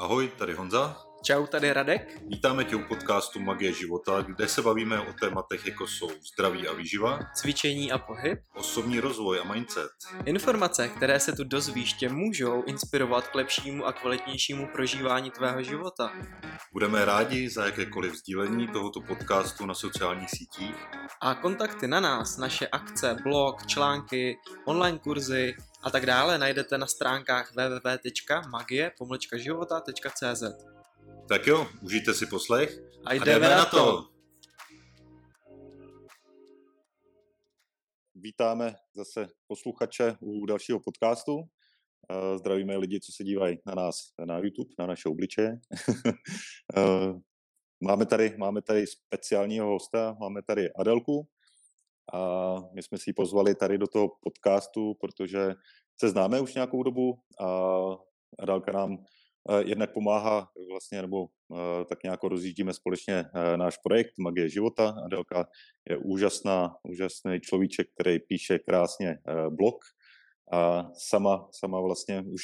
Ahoj, tady Honza. Čau, tady Radek. Vítáme tě u podcastu Magie života, kde se bavíme o tématech jako jsou zdraví a výživa, cvičení a pohyb, osobní rozvoj a mindset. Informace, které se tu dozvíš, tě můžou inspirovat k lepšímu a kvalitnějšímu prožívání tvého života. Budeme rádi za jakékoliv sdílení tohoto podcastu na sociálních sítích. A kontakty na nás, naše akce, blog, články, online kurzy a tak dále najdete na stránkách www.magie-života.cz. Tak jo, užijte si poslech a jdeme, a jdeme na to. Vítáme zase posluchače u dalšího podcastu. Eh, zdravíme lidi, co se dívají na nás na YouTube, na naše obličeje. Eh, máme, tady, máme tady speciálního hosta, máme tady Adelku. A my jsme si ji pozvali tady do toho podcastu, protože se známe už nějakou dobu a Adelka nám Jednak pomáhá vlastně, nebo tak nějak rozjíždíme společně náš projekt Magie života. Adelka je úžasná, úžasný človíček, který píše krásně blog a sama, sama vlastně už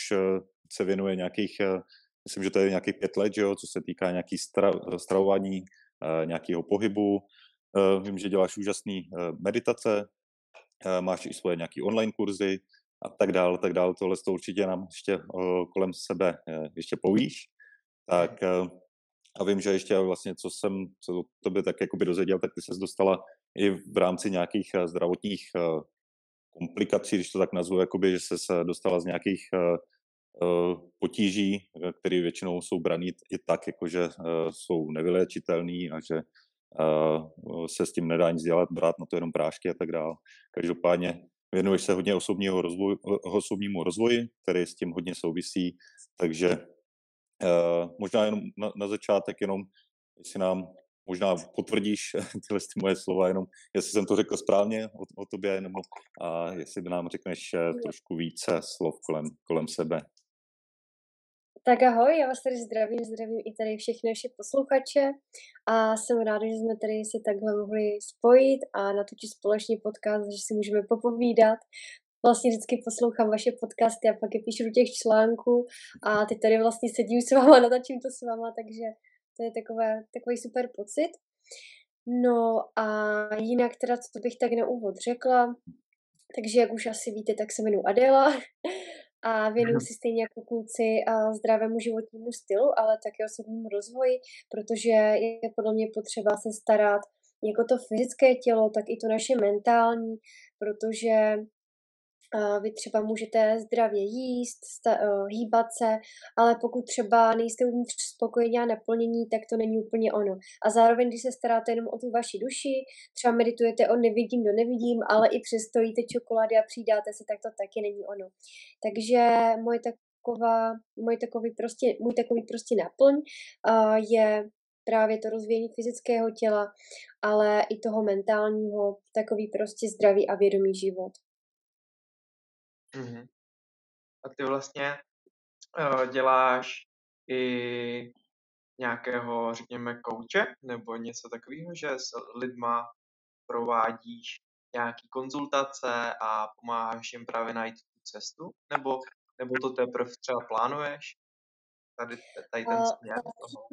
se věnuje nějakých, myslím, že to je nějakých pět let, že jo, co se týká nějaký stravování, nějakého pohybu. Vím, že děláš úžasné meditace, máš i svoje nějaké online kurzy, a tak dále, tak dále. Tohle to určitě nám ještě kolem sebe e, ještě povíš. Tak e, a vím, že ještě vlastně, co jsem co to tobě tak jakoby dozvěděl, tak ty se dostala i v rámci nějakých zdravotních komplikací, když to tak nazvu, jakoby, že se dostala z nějakých potíží, které většinou jsou braný i tak, jako že jsou nevyléčitelný a že se s tím nedá nic dělat, brát na to jenom prášky a tak dále. Každopádně Věnuješ se hodně osobního rozvoji, osobnímu rozvoji, který s tím hodně souvisí, takže uh, možná jenom na, na začátek jenom, jestli nám možná potvrdíš tyhle ty moje slova, jenom jestli jsem to řekl správně o, o tobě, nebo a jestli by nám řekneš eh, trošku více slov kolem, kolem sebe. Tak ahoj, já vás tady zdravím, zdravím i tady všechny naše posluchače a jsem ráda, že jsme tady se takhle mohli spojit a natočit společný podcast, že si můžeme popovídat. Vlastně vždycky poslouchám vaše podcasty a pak je píšu do těch článků a teď tady vlastně sedím s váma, natočím to s váma, takže to je takové, takový super pocit. No a jinak teda, co bych tak na úvod řekla, takže jak už asi víte, tak se jmenuji Adela a věnuju si stejně jako kluci zdravému životnímu stylu, ale také osobnímu rozvoji, protože je podle mě potřeba se starat jako to fyzické tělo, tak i to naše mentální, protože vy třeba můžete zdravě jíst, hýbat se, ale pokud třeba nejste uvnitř spokojení a naplnění, tak to není úplně ono. A zároveň, když se staráte jenom o tu vaši duši, třeba meditujete o nevidím do nevidím, ale i přesto jíte čokolády a přidáte se, tak to taky není ono. Takže moje taková, můj takový prostě, můj takový prostě naplň je právě to rozvíjení fyzického těla, ale i toho mentálního, takový prostě zdravý a vědomý život. Mhm. A ty vlastně uh, děláš i nějakého, řekněme, kouče nebo něco takového, že s lidma provádíš nějaký konzultace a pomáháš jim právě najít tu cestu? Nebo, nebo to teprve třeba plánuješ? Tady, tady ten směr toho.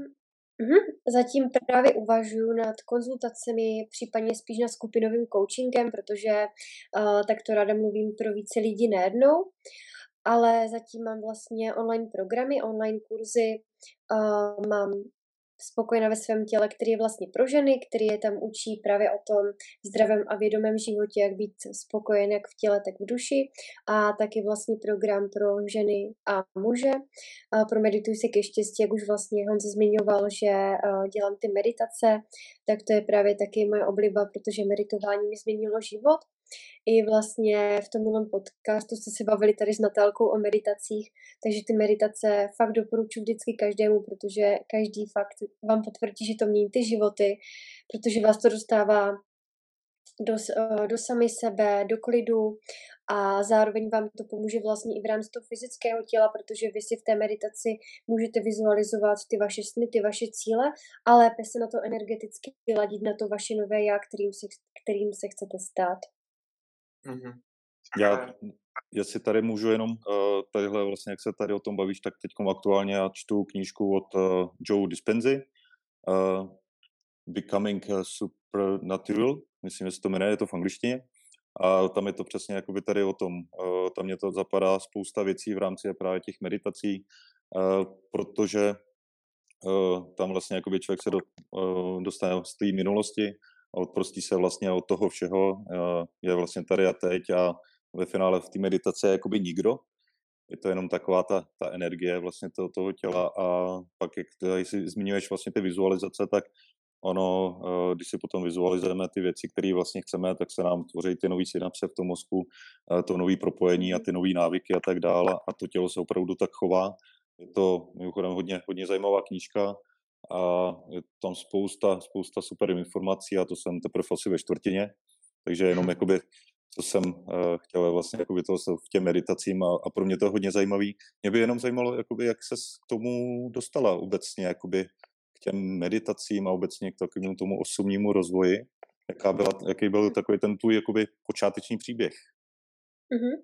Mhm. Zatím právě uvažuji nad konzultacemi, případně spíš na skupinovým coachingem, protože uh, tak to ráda mluvím pro více lidí najednou. Ale zatím mám vlastně online programy, online kurzy, uh, mám spokojená ve svém těle, který je vlastně pro ženy, který je tam učí právě o tom zdravém a vědomém životě, jak být spokojen jak v těle, tak v duši a taky vlastně program pro ženy a muže. A pro Medituj se ke štěstí, jak už vlastně Honza zmiňoval, že dělám ty meditace, tak to je právě taky moje obliba, protože meditování mi změnilo život i vlastně v tom minulém podcastu jste se bavili tady s Natálkou o meditacích, takže ty meditace fakt doporučuji vždycky každému, protože každý fakt vám potvrdí, že to mění ty životy, protože vás to dostává do, eh, do sami sebe, do klidu a zároveň vám to pomůže vlastně i v rámci toho fyzického těla, protože vy si v té meditaci můžete vizualizovat ty vaše sny, ty vaše cíle a lépe se na to energeticky vyladit na to vaše nové já, kterým se, kterým se chcete stát. Mm-hmm. Já jestli tady můžu jenom uh, tadyhle vlastně, jak se tady o tom bavíš, tak teď aktuálně já čtu knížku od uh, Joe Dispenzy, uh, Becoming Supernatural, myslím, že se to jmenuje, je to v angličtině. A tam je to přesně jakoby tady o tom, uh, tam mě to zapadá spousta věcí v rámci právě těch meditací, uh, protože uh, tam vlastně jakoby člověk se do, uh, dostane z té minulosti a odprostí se vlastně od toho všeho, uh, je vlastně tady a teď a ve finále v té meditaci je jakoby nikdo, je to jenom taková ta, ta energie vlastně toho, toho těla a pak, jak si zmiňuješ vlastně ty vizualizace, tak ono, eh, když si potom vizualizujeme ty věci, které vlastně chceme, tak se nám tvoří ty nové synapse v tom mozku, eh, to nové propojení a ty nové návyky a tak dále a to tělo se opravdu tak chová. Je to mimochodem hodně, hodně zajímavá knížka a je tam spousta, spousta super informací a to jsem teprve asi ve čtvrtině, takže jenom jakoby co jsem uh, chtěl vlastně jakoby to v těm meditacím a, a pro mě to je hodně zajímavý. Mě by jenom zajímalo, jakoby, jak se k tomu dostala obecně, jakoby k těm meditacím a obecně k takovému tomu osobnímu rozvoji. Jaká byla, jaký byl takový ten tvůj jakoby počáteční příběh? Mm-hmm.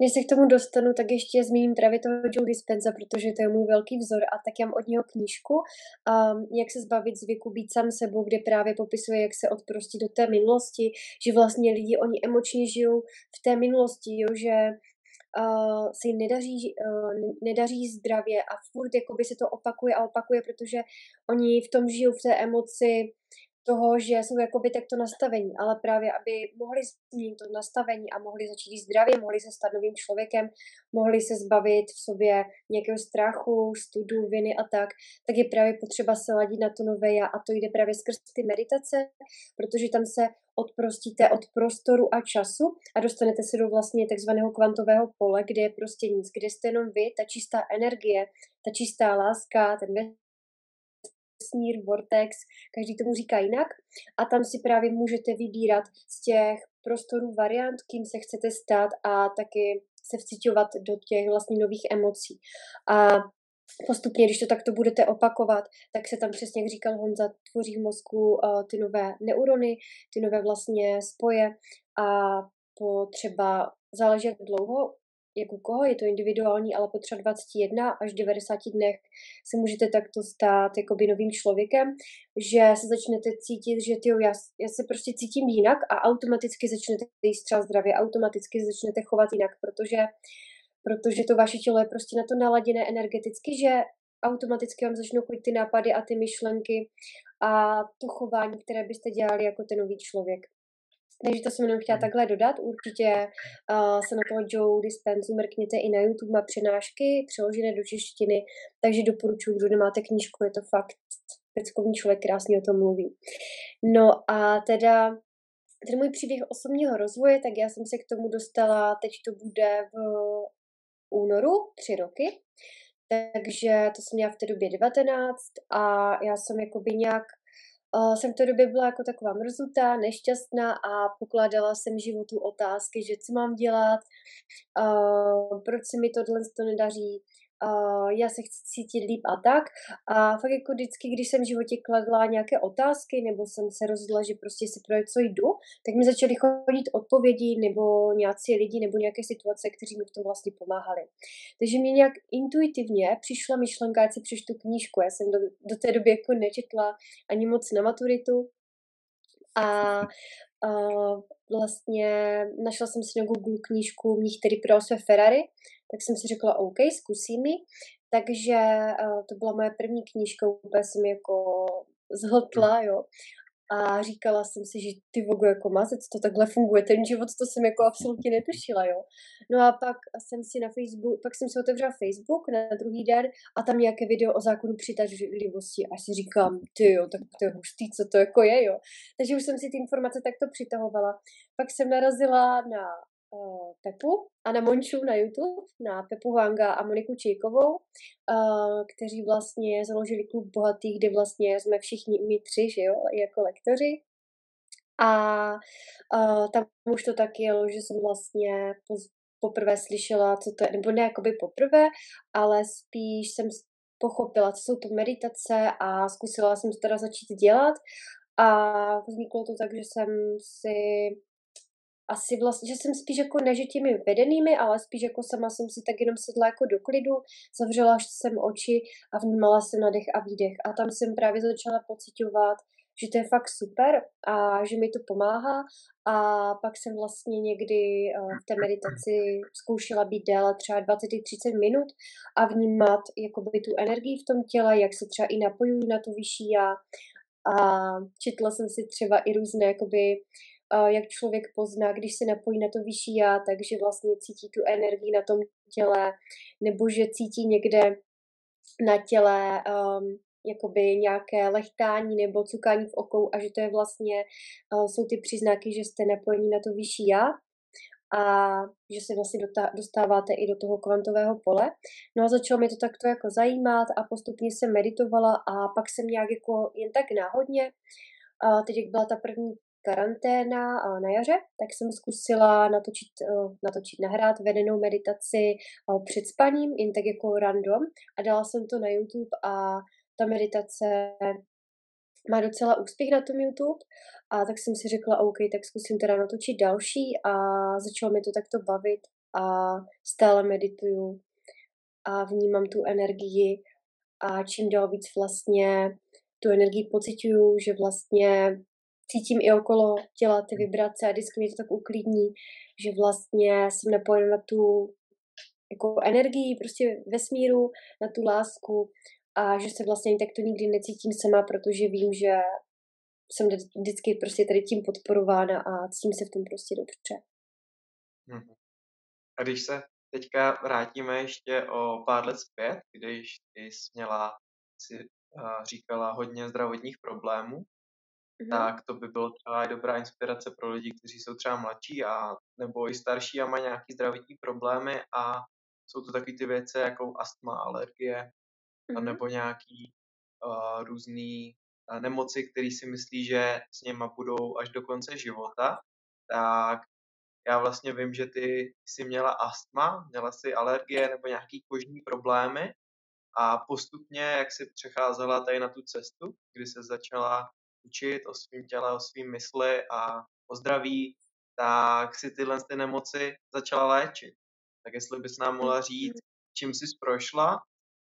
Než se k tomu dostanu, tak ještě zmíním právě toho Joe Dispenza, protože to je můj velký vzor a tak já mám od něho knížku, um, jak se zbavit zvyku být sám sebou, kde právě popisuje, jak se odprostit do té minulosti, že vlastně lidi, oni emočně žijou v té minulosti, jo, že uh, se jim nedaří, uh, nedaří zdravě a furt jakoby se to opakuje a opakuje, protože oni v tom žijou v té emoci, toho, že jsou jakoby takto nastavení, ale právě, aby mohli změnit to nastavení a mohli začít zdravě, mohli se stát novým člověkem, mohli se zbavit v sobě nějakého strachu, studu, viny a tak, tak je právě potřeba se ladit na to nové já. A to jde právě skrz ty meditace, protože tam se odprostíte od prostoru a času a dostanete se do vlastně takzvaného kvantového pole, kde je prostě nic, kde jste jenom vy, ta čistá energie, ta čistá láska, ten vesmír, vortex, každý tomu říká jinak a tam si právě můžete vybírat z těch prostorů variant, kým se chcete stát a taky se vcitovat do těch vlastně nových emocí. A postupně, když to takto budete opakovat, tak se tam přesně, jak říkal Honza, tvoří v mozku uh, ty nové neurony, ty nové vlastně spoje a po třeba záleží jak dlouho jak u koho, je to individuální, ale po třeba 21 až 90 dnech se můžete takto stát jakoby novým člověkem, že se začnete cítit, že tyjo, já, já se prostě cítím jinak a automaticky začnete jíst třeba zdravě, automaticky začnete chovat jinak, protože, protože to vaše tělo je prostě na to naladěné energeticky, že automaticky vám začnou chodit ty nápady a ty myšlenky a to chování, které byste dělali jako ten nový člověk. Takže to jsem jenom chtěla takhle dodat. Určitě uh, se na toho Joe Dispenzu mrkněte i na YouTube, má přenášky přeložené do češtiny, takže doporučuji, kdo nemáte knížku, je to fakt peckovní člověk, krásně o tom mluví. No a teda ten můj příběh osobního rozvoje, tak já jsem se k tomu dostala, teď to bude v únoru, tři roky, takže to jsem měla v té době 19 a já jsem jakoby nějak Uh, jsem v té době byla jako taková mrzutá, nešťastná a pokládala jsem životu otázky, že co mám dělat, uh, proč se mi tohle to nedaří, uh, já se chci cítit líp a tak. A fakt jako vždycky, když jsem v životě kladla nějaké otázky, nebo jsem se rozhodla, že prostě si pro něco jdu, tak mi začaly chodit odpovědi nebo nějací lidi nebo nějaké situace, kteří mi v tom vlastně pomáhali. Takže mě nějak intuitivně přišla myšlenka, ať si přečtu knížku. Já jsem do, do té doby jako nečetla ani moc na maturitu, a uh, vlastně našla jsem si na Google knížku Mních, který prodal své Ferrari tak jsem si řekla, OK, zkusím mi. Takže uh, to byla moje první knížka, úplně jsem jako zhltla, jo. A říkala jsem si, že ty vogu jako mazec, to takhle funguje, ten život, to jsem jako absolutně netušila, jo. No a pak jsem si na Facebook, pak jsem si otevřela Facebook na druhý den a tam nějaké video o zákonu přitažlivosti a si říkám, ty jo, tak to je hustý, co to jako je, jo. Takže už jsem si ty informace takto přitahovala. Pak jsem narazila na uh, Pepu a na Monču na YouTube, na Pepu Vanga a Moniku Čejkovou, uh, kteří vlastně založili klub bohatých, kde vlastně jsme všichni my tři, že jo, jako lektoři. A uh, tam už to tak jelo, že jsem vlastně poprvé slyšela, co to je, nebo ne jakoby poprvé, ale spíš jsem pochopila, co jsou to meditace a zkusila jsem to teda začít dělat a vzniklo to tak, že jsem si asi vlastně, že jsem spíš jako neže těmi vedenými, ale spíš jako sama jsem si tak jenom sedla jako do klidu, zavřela jsem oči a vnímala jsem na dech a výdech. A tam jsem právě začala pocitovat, že to je fakt super a že mi to pomáhá. A pak jsem vlastně někdy eh, v té meditaci zkoušela být déle třeba 20-30 minut a vnímat jakoby tu energii v tom těle, jak se třeba i napojuji na to vyšší já. A četla jsem si třeba i různé jakoby jak člověk pozná, když se napojí na to vyšší já, takže vlastně cítí tu energii na tom těle, nebo že cítí někde na těle um, jakoby nějaké lechtání nebo cukání v okou a že to je vlastně, uh, jsou ty příznaky, že jste napojení na to vyšší já a že se vlastně dostáváte i do toho kvantového pole. No a začalo mě to takto jako zajímat a postupně jsem meditovala a pak jsem nějak jako jen tak náhodně, a teď jak byla ta první karanténa na jaře, tak jsem zkusila natočit, natočit nahrát vedenou meditaci před spaním, jen tak jako random. A dala jsem to na YouTube a ta meditace má docela úspěch na tom YouTube. A tak jsem si řekla, OK, tak zkusím teda natočit další. A začalo mi to takto bavit a stále medituju a vnímám tu energii. A čím dál víc vlastně tu energii pocituju, že vlastně cítím i okolo těla ty vibrace a vždycky mě to tak uklidní, že vlastně jsem napojena na tu jako energii prostě vesmíru, na tu lásku a že se vlastně tak to nikdy necítím sama, protože vím, že jsem vždycky prostě tady tím podporována a cítím se v tom prostě dobře. Mhm. A když se teďka vrátíme ještě o pár let zpět, když jsi měla, si uh, říkala, hodně zdravotních problémů, mm-hmm. tak to by bylo třeba i dobrá inspirace pro lidi, kteří jsou třeba mladší a nebo i starší a mají nějaké zdravotní problémy a jsou to taky ty věci jako astma, alergie mm-hmm. nebo nějaký uh, různý uh, nemoci, které si myslí, že s něma budou až do konce života, tak já vlastně vím, že ty jsi měla astma, měla jsi alergie nebo nějaký kožní problémy a postupně, jak jsi přecházela tady na tu cestu, kdy se začala učit o svém těle, o svém mysli a o zdraví, tak si tyhle ty nemoci začala léčit. Tak jestli bys nám mohla říct, čím jsi prošla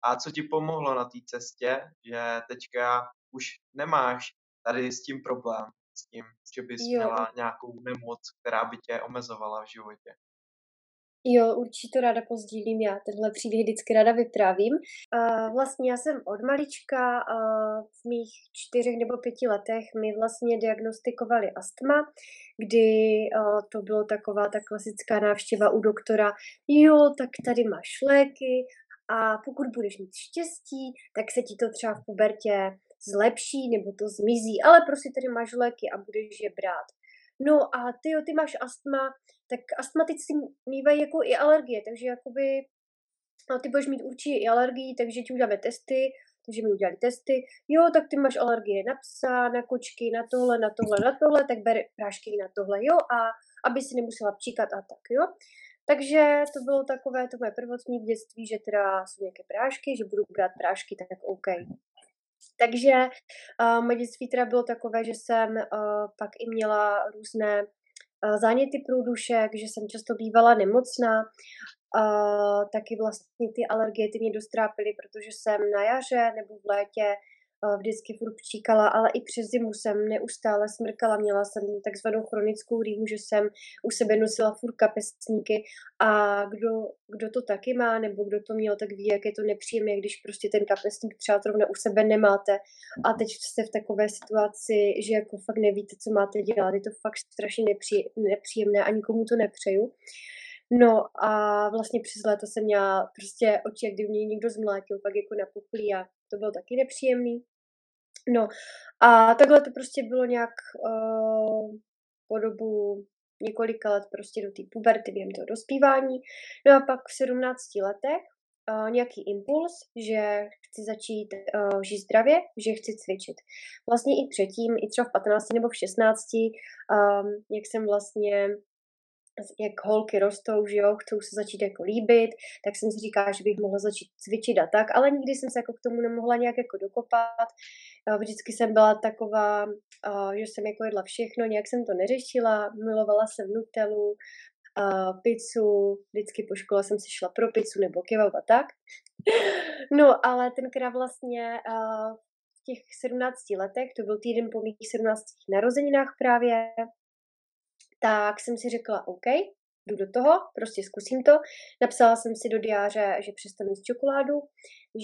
a co ti pomohlo na té cestě, že teďka už nemáš tady s tím problém, s tím, že bys jo. měla nějakou nemoc, která by tě omezovala v životě. Jo, určitě to ráda pozdílím, já tenhle příběh vždycky ráda vyprávím. A vlastně já jsem od malička a v mých čtyřech nebo pěti letech mi vlastně diagnostikovali astma, kdy to bylo taková ta klasická návštěva u doktora, jo, tak tady máš léky a pokud budeš mít štěstí, tak se ti to třeba v pubertě zlepší nebo to zmizí, ale prostě tady máš léky a budeš je brát. No a ty, ty máš astma, tak astmatici mývají jako i alergie, takže jakoby no, ty budeš mít určitě i alergii, takže ti uděláme testy, takže mi udělali testy, jo, tak ty máš alergie na psa, na kočky, na tohle, na tohle, na tohle, tak ber prášky na tohle, jo, a aby si nemusela pčíkat a tak, jo. Takže to bylo takové to moje prvotní v dětství, že teda jsou nějaké prášky, že budu brát prášky, tak OK. Takže uh, moje dětství teda bylo takové, že jsem uh, pak i měla různé záněty průdušek, že jsem často bývala nemocná, a taky vlastně ty alergie ty mě dostrápily, protože jsem na jaře nebo v létě vždycky furt příkala, ale i přes zimu jsem neustále smrkala, měla jsem takzvanou chronickou rýmu, že jsem u sebe nosila furt kapesníky a kdo, kdo to taky má, nebo kdo to měl, tak ví, jak je to nepříjemné, když prostě ten kapesník třeba zrovna u sebe nemáte a teď jste v takové situaci, že jako fakt nevíte, co máte dělat, je to fakt strašně nepříjemné a nikomu to nepřeju. No a vlastně přes léto jsem měla prostě oči, jak kdyby mě někdo zmlátil, pak jako napuchlý a to bylo taky nepříjemný. No a takhle to prostě bylo nějak uh, po dobu několika let prostě do té puberty během toho dospívání. No a pak v 17 letech uh, nějaký impuls, že chci začít uh, žít zdravě, že chci cvičit. Vlastně i předtím, i třeba v 15 nebo v 16, um, jak jsem vlastně jak holky rostou, že jo, chcou se začít jako líbit, tak jsem si říkala, že bych mohla začít cvičit a tak, ale nikdy jsem se jako k tomu nemohla nějak jako dokopat. Vždycky jsem byla taková, že jsem jako jedla všechno, nějak jsem to neřešila, milovala jsem Nutellu, pizzu, vždycky po škole jsem si šla pro pizzu nebo kebab a tak. No, ale tenkrát vlastně v těch 17 letech, to byl týden po mých 17 narozeninách právě, tak jsem si řekla, OK, jdu do toho, prostě zkusím to. Napsala jsem si do diáře, že přestanu jíst čokoládu,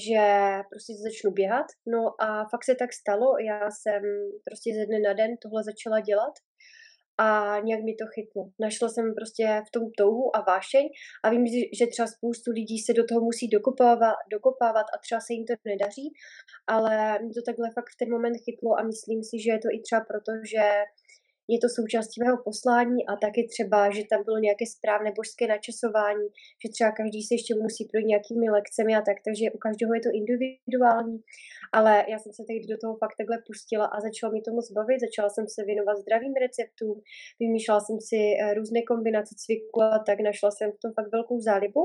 že prostě začnu běhat. No a fakt se tak stalo, já jsem prostě ze dne na den tohle začala dělat a nějak mi to chytlo. Našla jsem prostě v tom touhu a vášeň a vím, že třeba spoustu lidí se do toho musí dokopávat, dokopávat a třeba se jim to nedaří, ale mi to takhle fakt v ten moment chytlo a myslím si, že je to i třeba proto, že je to součástí mého poslání a taky třeba, že tam bylo nějaké správné božské načasování, že třeba každý se ještě musí projít nějakými lekcemi a tak, takže u každého je to individuální, ale já jsem se tehdy do toho fakt takhle pustila a začala mi to moc bavit, začala jsem se věnovat zdravým receptům, vymýšlela jsem si eh, různé kombinace cviku a tak, našla jsem v tom fakt velkou zálibu.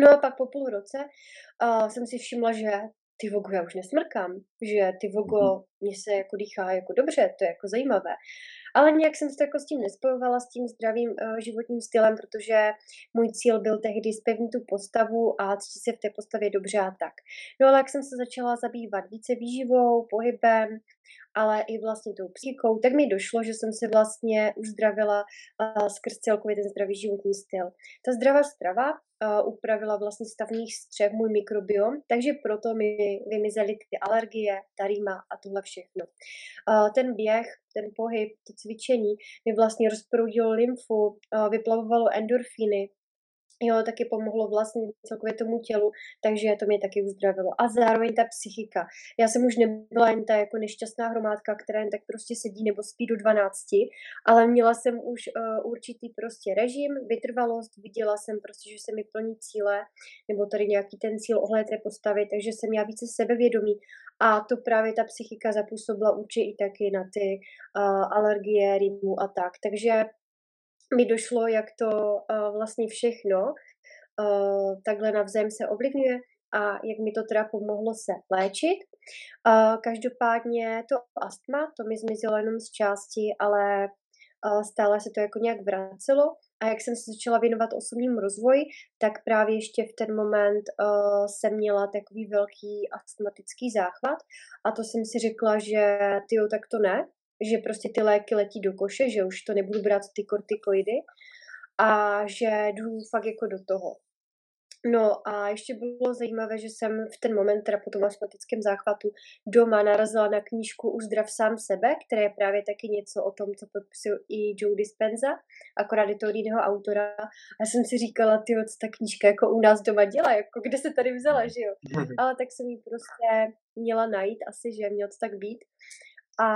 No a pak po půl roce uh, jsem si všimla, že ty vogo, já už nesmrkám, že ty vogo, mhm. mě se jako dýchá jako dobře, to je jako zajímavé. Ale nějak jsem se jako s tím nespojovala, s tím zdravým uh, životním stylem, protože můj cíl byl tehdy spevnit tu postavu a cítit se v té postavě dobře a tak. No ale jak jsem se začala zabývat více výživou, pohybem, ale i vlastně tou psychikou, tak mi došlo, že jsem se vlastně uzdravila uh, skrz celkově ten zdravý životní styl. Ta zdravá strava upravila vlastně stavních střev můj mikrobiom, takže proto mi vymizely ty alergie, ta rýma a tohle všechno. Ten běh, ten pohyb, to cvičení mi vlastně rozproudilo lymfu, vyplavovalo endorfíny, jo, taky pomohlo vlastně celkově tomu tělu, takže to mě taky uzdravilo. A zároveň ta psychika. Já jsem už nebyla jen ta jako nešťastná hromádka, která jen tak prostě sedí nebo spí do 12, ale měla jsem už uh, určitý prostě režim, vytrvalost, viděla jsem prostě, že se mi plní cíle, nebo tady nějaký ten cíl ohledně té postavy, takže jsem měla více sebevědomí a to právě ta psychika zapůsobila určitě i taky na ty uh, alergie, rýmu a tak. Takže mi došlo, jak to uh, vlastně všechno uh, takhle navzájem se ovlivňuje a jak mi to teda pomohlo se léčit. Uh, každopádně to astma, to mi zmizelo jenom z části, ale uh, stále se to jako nějak vracelo. A jak jsem se začala věnovat osobnímu rozvoji, tak právě ještě v ten moment uh, jsem měla takový velký astmatický záchvat a to jsem si řekla, že ty tak to ne, že prostě ty léky letí do koše, že už to nebudu brát ty kortikoidy a že jdu fakt jako do toho. No a ještě bylo zajímavé, že jsem v ten moment, teda po tom astmatickém záchvatu, doma narazila na knížku Uzdrav sám sebe, které je právě taky něco o tom, co popisil i Joe Dispenza, akorát je to od jiného autora. A jsem si říkala, ty co ta knížka jako u nás doma dělá, jako kde se tady vzala, že jo. Ale tak jsem ji prostě měla najít asi, že mělo to tak být. A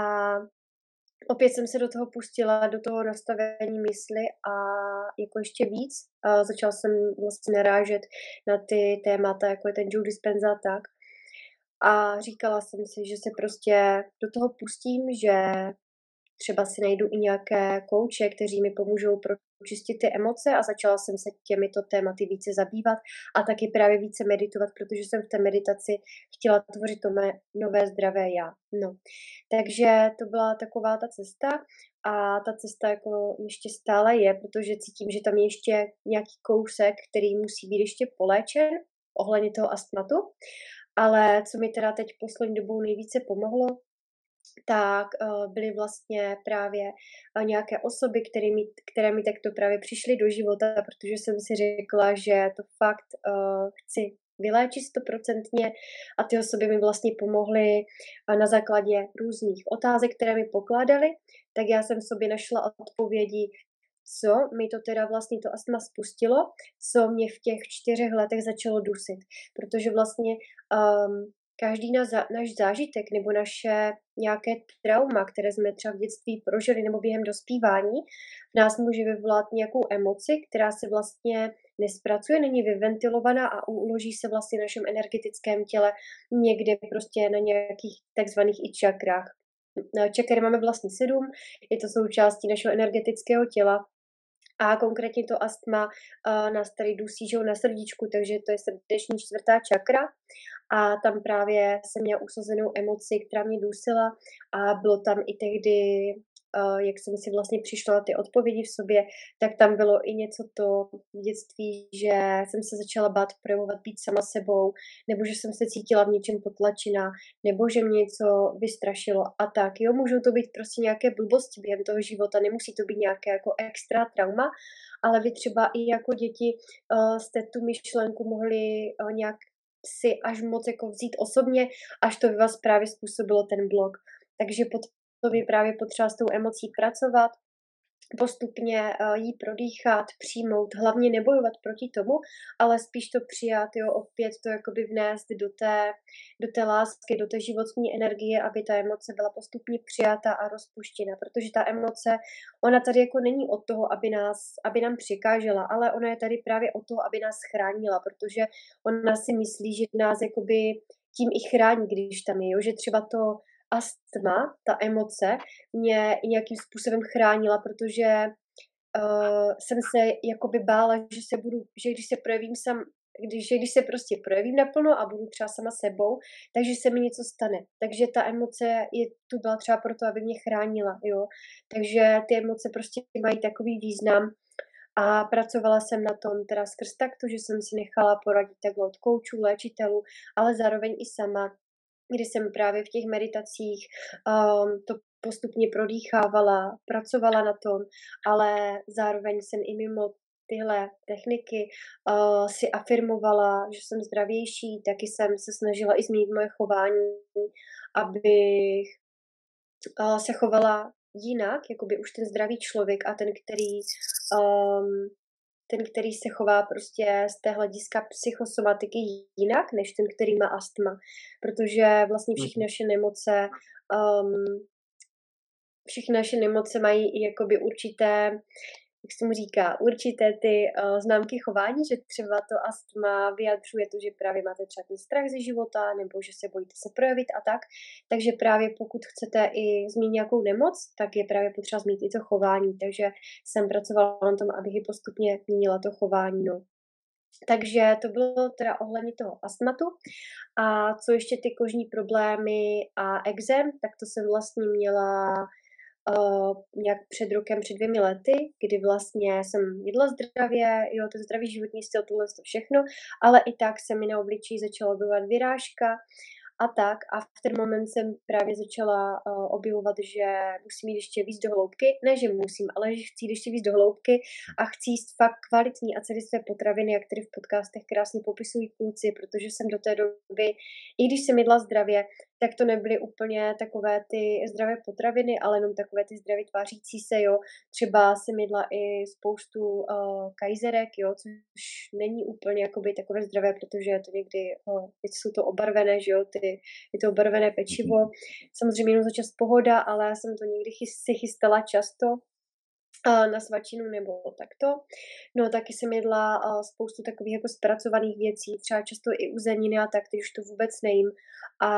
opět jsem se do toho pustila, do toho nastavení mysli a jako ještě víc. A začala jsem vlastně narážet na ty témata, jako je ten Joe Dispenza tak. A říkala jsem si, že se prostě do toho pustím, že třeba si najdu i nějaké kouče, kteří mi pomůžou pročistit ty emoce a začala jsem se těmito tématy více zabývat a taky právě více meditovat, protože jsem v té meditaci chtěla tvořit to mé nové zdravé já. No. Takže to byla taková ta cesta a ta cesta jako ještě stále je, protože cítím, že tam je ještě nějaký kousek, který musí být ještě poléčen ohledně toho astmatu. Ale co mi teda teď poslední dobou nejvíce pomohlo, tak uh, byly vlastně právě uh, nějaké osoby, které mi, které mi takto právě přišly do života, protože jsem si řekla, že to fakt uh, chci vyléčit stoprocentně. A ty osoby mi vlastně pomohly na základě různých otázek, které mi pokládali, tak já jsem sobě našla odpovědi, co mi to teda vlastně to astma spustilo, co mě v těch čtyřech letech začalo dusit, protože vlastně um, každý náš, zážitek nebo naše nějaké trauma, které jsme třeba v dětství prožili nebo během dospívání, v nás může vyvolat nějakou emoci, která se vlastně nespracuje, není vyventilovaná a uloží se vlastně v našem energetickém těle někde prostě na nějakých takzvaných i čakrách. Čakry máme vlastně sedm, je to součástí našeho energetického těla A konkrétně to astma uh, nás tady dusí že na srdíčku, takže to je srdeční čtvrtá čakra. A tam právě jsem měla usazenou emoci, která mě dusila a bylo tam i tehdy jak jsem si vlastně přišla na ty odpovědi v sobě, tak tam bylo i něco to v dětství, že jsem se začala bát projevovat být sama sebou, nebo že jsem se cítila v něčem potlačená, nebo že mě něco vystrašilo a tak. Jo, můžou to být prostě nějaké blbosti během toho života, nemusí to být nějaké jako extra trauma, ale vy třeba i jako děti uh, jste tu myšlenku mohli uh, nějak si až moc jako vzít osobně, až to by vás právě způsobilo ten blok. Takže pod to by právě potřeba s tou emocí pracovat, postupně uh, jí prodýchat, přijmout, hlavně nebojovat proti tomu, ale spíš to přijat, jo, opět to jakoby vnést do té, do té lásky, do té životní energie, aby ta emoce byla postupně přijata a rozpuštěna, protože ta emoce, ona tady jako není od toho, aby, nás, aby nám přikážela, ale ona je tady právě od toho, aby nás chránila, protože ona si myslí, že nás jakoby tím i chrání, když tam je, jo, že třeba to astma, ta emoce, mě nějakým způsobem chránila, protože uh, jsem se jakoby bála, že se budu, že když se projevím sam, když, že když se prostě projevím naplno a budu třeba sama sebou, takže se mi něco stane. Takže ta emoce je tu byla třeba proto, aby mě chránila, jo. Takže ty emoce prostě mají takový význam a pracovala jsem na tom teda skrz takto, že jsem si nechala poradit takhle od koučů, léčitelů, ale zároveň i sama kdy jsem právě v těch meditacích um, to postupně prodýchávala, pracovala na tom, ale zároveň jsem i mimo tyhle techniky uh, si afirmovala, že jsem zdravější, taky jsem se snažila i změnit moje chování, abych uh, se chovala jinak, jakoby už ten zdravý člověk a ten, který um, ten, který se chová prostě z té hlediska psychosomatiky jinak, než ten, který má astma. Protože vlastně všechny mhm. naše nemoce um, všechny naše nemoce mají i jakoby určité jak se mu říká, určité ty uh, známky chování, že třeba to astma vyjadřuje to, že právě máte třeba ten strach ze života, nebo že se bojíte se projevit a tak. Takže právě pokud chcete i zmínit nějakou nemoc, tak je právě potřeba zmínit i to chování. Takže jsem pracovala na tom, abych i postupně měnila to chování. No. Takže to bylo teda ohledně toho astmatu. A co ještě ty kožní problémy a exém, tak to jsem vlastně měla uh, nějak před rokem, před dvěmi lety, kdy vlastně jsem jedla zdravě, jo, ten zdravý životní styl, tohle to všechno, ale i tak se mi na obličeji začala objevovat vyrážka a tak. A v ten moment jsem právě začala uh, objevovat, že musím jít ještě víc do hloubky. Ne, že musím, ale že chci jít ještě víc do hloubky a chci jíst fakt kvalitní a celé své potraviny, jak tady v podcastech krásně popisují kluci, protože jsem do té doby, i když jsem jedla zdravě, tak to nebyly úplně takové ty zdravé potraviny, ale jenom takové ty zdravě tvářící se, jo. Třeba jsem jedla i spoustu uh, kajzerek, jo, což není úplně jakoby takové zdravé, protože to někdy, uh, jsou to obarvené, že jo, ty, je to obarvené pečivo. Mhm. Samozřejmě jenom za čas pohoda, ale já jsem to někdy chys, si chystala často, na svačinu nebo takto. No taky jsem jedla spoustu takových jako zpracovaných věcí, třeba často i uzeniny a tak, už to vůbec nejím. A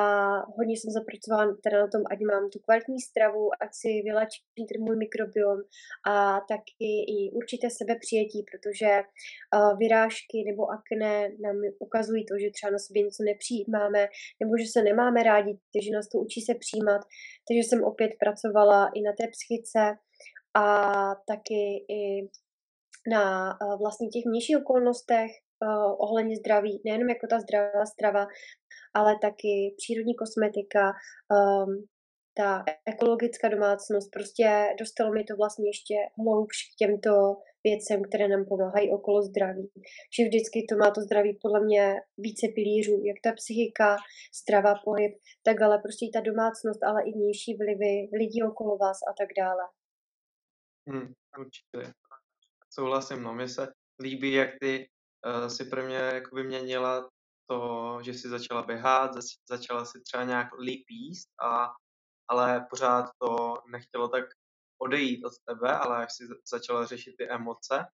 hodně jsem zapracovala teda na tom, ať mám tu kvalitní stravu, ať si vylačím ten můj mikrobiom a taky i určité sebepřijetí, protože vyrážky nebo akné nám ukazují to, že třeba na sobě něco nepřijímáme, nebo že se nemáme rádi, takže nás to učí se přijímat. Takže jsem opět pracovala i na té psychice, a taky i na uh, vlastně těch vnějších okolnostech uh, ohledně zdraví, nejenom jako ta zdravá strava, ale taky přírodní kosmetika, um, ta ekologická domácnost, prostě dostalo mi to vlastně ještě hloubš k těmto věcem, které nám pomáhají okolo zdraví. Že vždycky to má to zdraví podle mě více pilířů, jak ta psychika, strava, pohyb, tak ale prostě i ta domácnost, ale i vnější vlivy lidí okolo vás a tak dále. Hmm, určitě. Souhlasím, no. Mně se líbí, jak ty uh, si pro mě jakoby měnila to, že si začala běhat, zač- začala si třeba nějak líp jíst, a, ale pořád to nechtělo tak odejít od tebe, ale jak si začala řešit ty emoce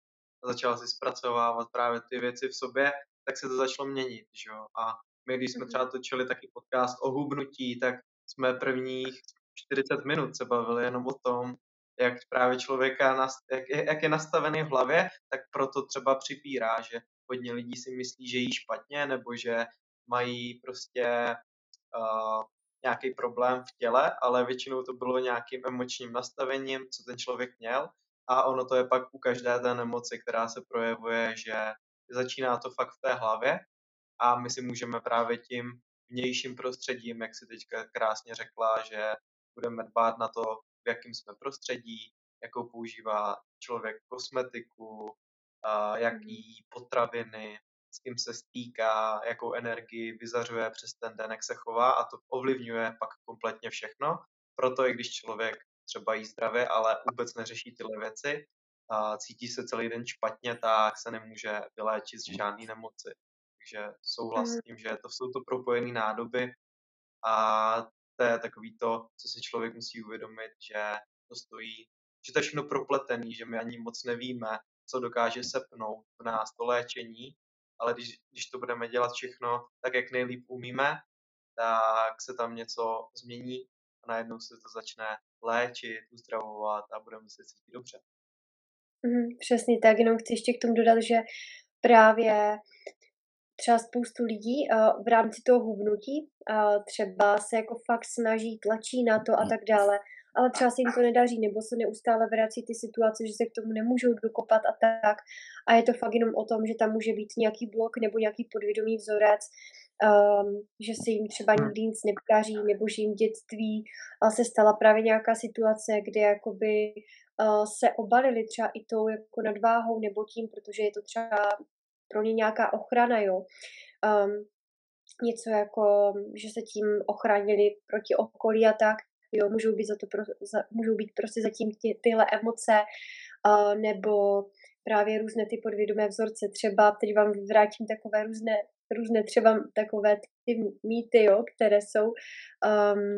a začala si zpracovávat právě ty věci v sobě, tak se to začalo měnit, že jo. A my, když jsme mhm. třeba točili taky podcast o hubnutí, tak jsme prvních 40 minut se bavili jenom o tom, jak právě člověka, jak, jak je nastavený v hlavě, tak proto třeba připírá, že hodně lidí si myslí, že jí špatně, nebo že mají prostě uh, nějaký problém v těle, ale většinou to bylo nějakým emočním nastavením, co ten člověk měl. A ono to je pak u každé té nemoci, která se projevuje, že začíná to fakt v té hlavě. A my si můžeme právě tím vnějším prostředím, jak si teďka krásně řekla, že budeme dbát na to, v jakém jsme prostředí, jakou používá člověk kosmetiku, jaký potraviny, s kým se stýká, jakou energii vyzařuje přes ten den, jak se chová a to ovlivňuje pak kompletně všechno. Proto i když člověk třeba jí zdravě, ale vůbec neřeší tyhle věci, a cítí se celý den špatně, tak se nemůže vyléčit z žádné nemoci. Takže souhlas s mm. tím, že to jsou to propojené nádoby a to je takový to, co si člověk musí uvědomit, že to stojí, že to je všechno propletený, že my ani moc nevíme, co dokáže sepnout v nás to léčení, ale když, když to budeme dělat všechno tak, jak nejlíp umíme, tak se tam něco změní a najednou se to začne léčit, uzdravovat a budeme se cítit dobře. Mm, přesně tak, jenom chci ještě k tomu dodat, že právě třeba spoustu lidí uh, v rámci toho hubnutí uh, třeba se jako fakt snaží, tlačí na to a tak dále, ale třeba se jim to nedaří, nebo se neustále vrací ty situace, že se k tomu nemůžou dokopat a tak. A je to fakt jenom o tom, že tam může být nějaký blok nebo nějaký podvědomý vzorec, um, že se jim třeba nikdy nic nepodaří, nebo že jim dětství uh, se stala právě nějaká situace, kde jakoby uh, se obalili třeba i tou jako nadváhou nebo tím, protože je to třeba pro ně nějaká ochrana, jo. Um, něco jako, že se tím ochránili proti okolí a tak, jo, můžou být, za to pro, za, můžou být prostě zatím ty, tyhle emoce, uh, nebo právě různé ty podvědomé vzorce. Třeba teď vám vrátím takové různé, různé třeba takové ty mýty, jo, které jsou um,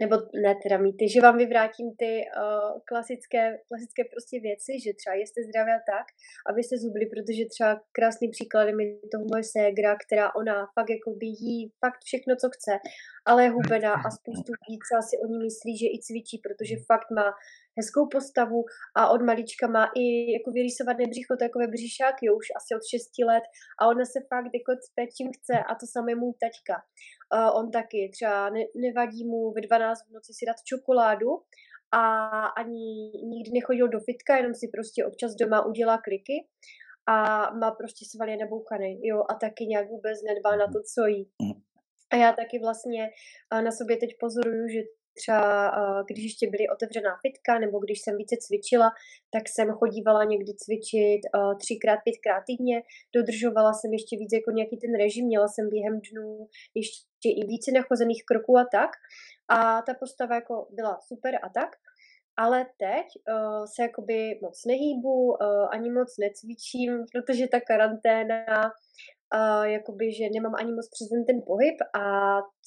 nebo ne teda mýty, že vám vyvrátím ty uh, klasické, klasické prostě věci, že třeba jste zdravé tak, abyste zubli, protože třeba krásný příkladem je toho moje ségra, která ona fakt jako by jí fakt všechno, co chce, ale je hubená a spoustu lidí třeba si oni myslí, že i cvičí, protože fakt má hezkou postavu a od malička má i jako vyrýsované břicho, takové břišáky, už asi od 6 let a ona se fakt jako cpe, čím chce a to samé můj taťka. Uh, on taky třeba ne, nevadí mu ve 12 v noci si dát čokoládu a ani nikdy nechodil do fitka, jenom si prostě občas doma udělá kliky a má prostě svaly nabouchaný, jo, a taky nějak vůbec nedbá na to, co jí. Mhm. A já taky vlastně na sobě teď pozoruju, že třeba když ještě byly otevřená fitka nebo když jsem více cvičila, tak jsem chodívala někdy cvičit třikrát, pětkrát týdně, dodržovala jsem ještě víc jako nějaký ten režim, měla jsem během dnů ještě i více nachozených kroků a tak. A ta postava jako byla super a tak, ale teď uh, se jakoby moc nehýbu, uh, ani moc necvičím, protože ta karanténa uh, jakoby, že nemám ani moc přes ten pohyb a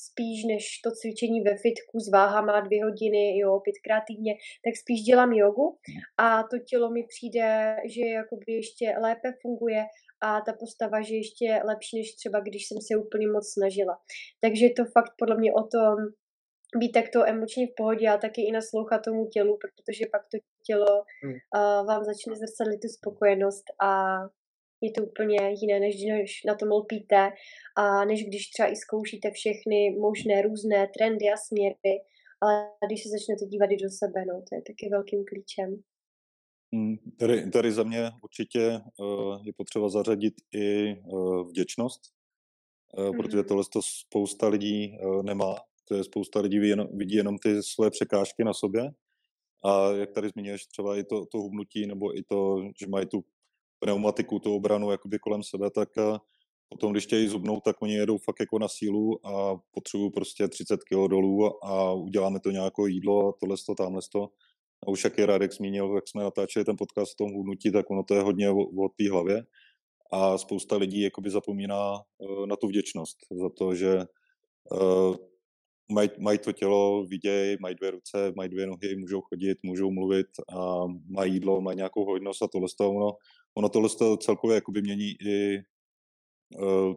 spíš než to cvičení ve fitku s váhama dvě hodiny, jo, pětkrát týdně, tak spíš dělám jogu a to tělo mi přijde, že jakoby ještě lépe funguje a ta postava, že ještě lepší, než třeba když jsem se úplně moc snažila. Takže je to fakt podle mě o tom, být takto emočně v pohodě a taky i naslouchat tomu tělu, protože pak to tělo uh, vám začne zrcadlit tu spokojenost a je to úplně jiné, než když na tom lpíte a než když třeba i zkoušíte všechny možné různé trendy a směry, ale když se začnete dívat i do sebe, no, to je taky velkým klíčem. Hmm, tady, tady za mě určitě uh, je potřeba zařadit i uh, vděčnost, uh, mm-hmm. protože tohle to spousta lidí uh, nemá. To je spousta lidí vidí jenom, vidí jenom ty svoje překážky na sobě. A jak tady zmiňuješ třeba i to, to hubnutí, nebo i to, že mají tu pneumatiku, tu obranu jakoby kolem sebe, tak eh, potom, když chtějí zubnout, tak oni jedou fakt jako na sílu a potřebují prostě 30 kg dolů a uděláme to nějaké jídlo a tohle to, tamhle to. A už jak je Radek zmínil, jak jsme natáčeli ten podcast o tom hudnutí, tak ono to je hodně o, o té hlavě. A spousta lidí jakoby zapomíná uh, na tu vděčnost za to, že uh, mají, mají to tělo, vidějí, mají dvě ruce, mají dvě nohy, můžou chodit, můžou mluvit a mají jídlo, mají nějakou hojnost a tohle to, ono, ono tohle to celkově jakoby mění i uh,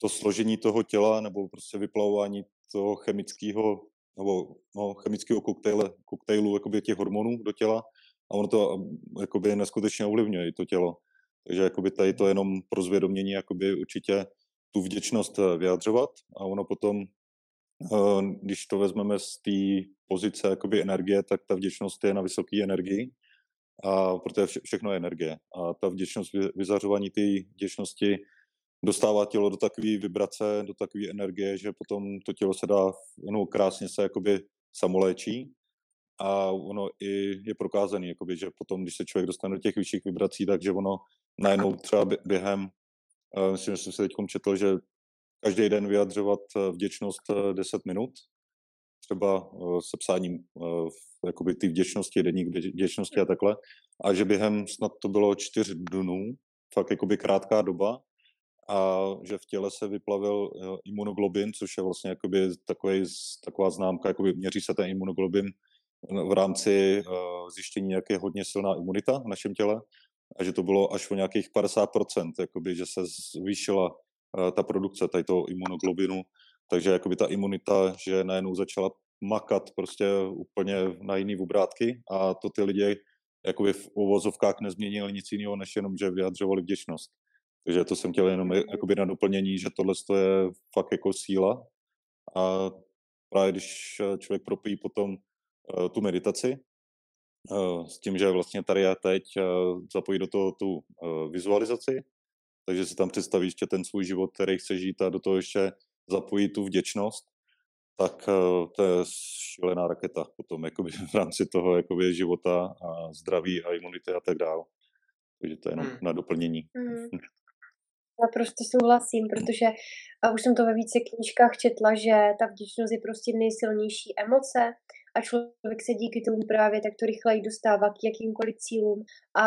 to složení toho těla nebo prostě vyplavování toho chemického nebo no, chemického koktejle, koktejlu jakoby těch hormonů do těla a ono to jakoby neskutečně ovlivňuje to tělo. Takže jakoby tady to jenom pro zvědomění jakoby určitě tu vděčnost eh, vyjadřovat a ono potom, když to vezmeme z té pozice jakoby energie, tak ta vděčnost je na vysoké energii, a protože vše, všechno je energie. A ta vděčnost, vyzařování té vděčnosti dostává tělo do takové vibrace, do takové energie, že potom to tělo se dá, ono krásně se jakoby samoléčí a ono i je prokázaný, jakoby, že potom, když se člověk dostane do těch vyšších vibrací, takže ono najednou třeba během, uh, myslím, že jsem se teď četl, že každý den vyjadřovat eh, vděčnost 10 eh, minut, třeba se psáním jakoby ty vděčnosti, deník vděčnosti a takhle, a že během snad to bylo čtyř dnů, fakt jakoby krátká doba, a že v těle se vyplavil imunoglobin, což je vlastně jakoby takový, taková známka, jakoby měří se ten imunoglobin v rámci zjištění, jak je hodně silná imunita v našem těle. A že to bylo až o nějakých 50%, jakoby, že se zvýšila ta produkce tady toho imunoglobinu, takže jakoby ta imunita, že najednou začala makat prostě úplně na jiný obrátky a to ty lidi jakoby v uvozovkách nezměnili nic jiného, než jenom, že vyjadřovali vděčnost. Takže to jsem chtěl jenom jakoby na doplnění, že tohle je fakt jako síla a právě když člověk propíjí potom uh, tu meditaci, uh, s tím, že vlastně tady a teď uh, zapojí do toho tu vizualizaci, takže si tam představí ještě ten svůj život, který chce žít a do toho ještě zapojí tu vděčnost, tak uh, to je šílená raketa potom jakoby v rámci toho jakoby života a zdraví a imunity a tak dále. Takže to je jenom hmm. na doplnění. Hmm. Naprosto souhlasím, protože a už jsem to ve více knížkách četla, že ta vděčnost je prostě nejsilnější emoce a člověk se díky tomu právě tak to rychleji dostává k jakýmkoliv cílům a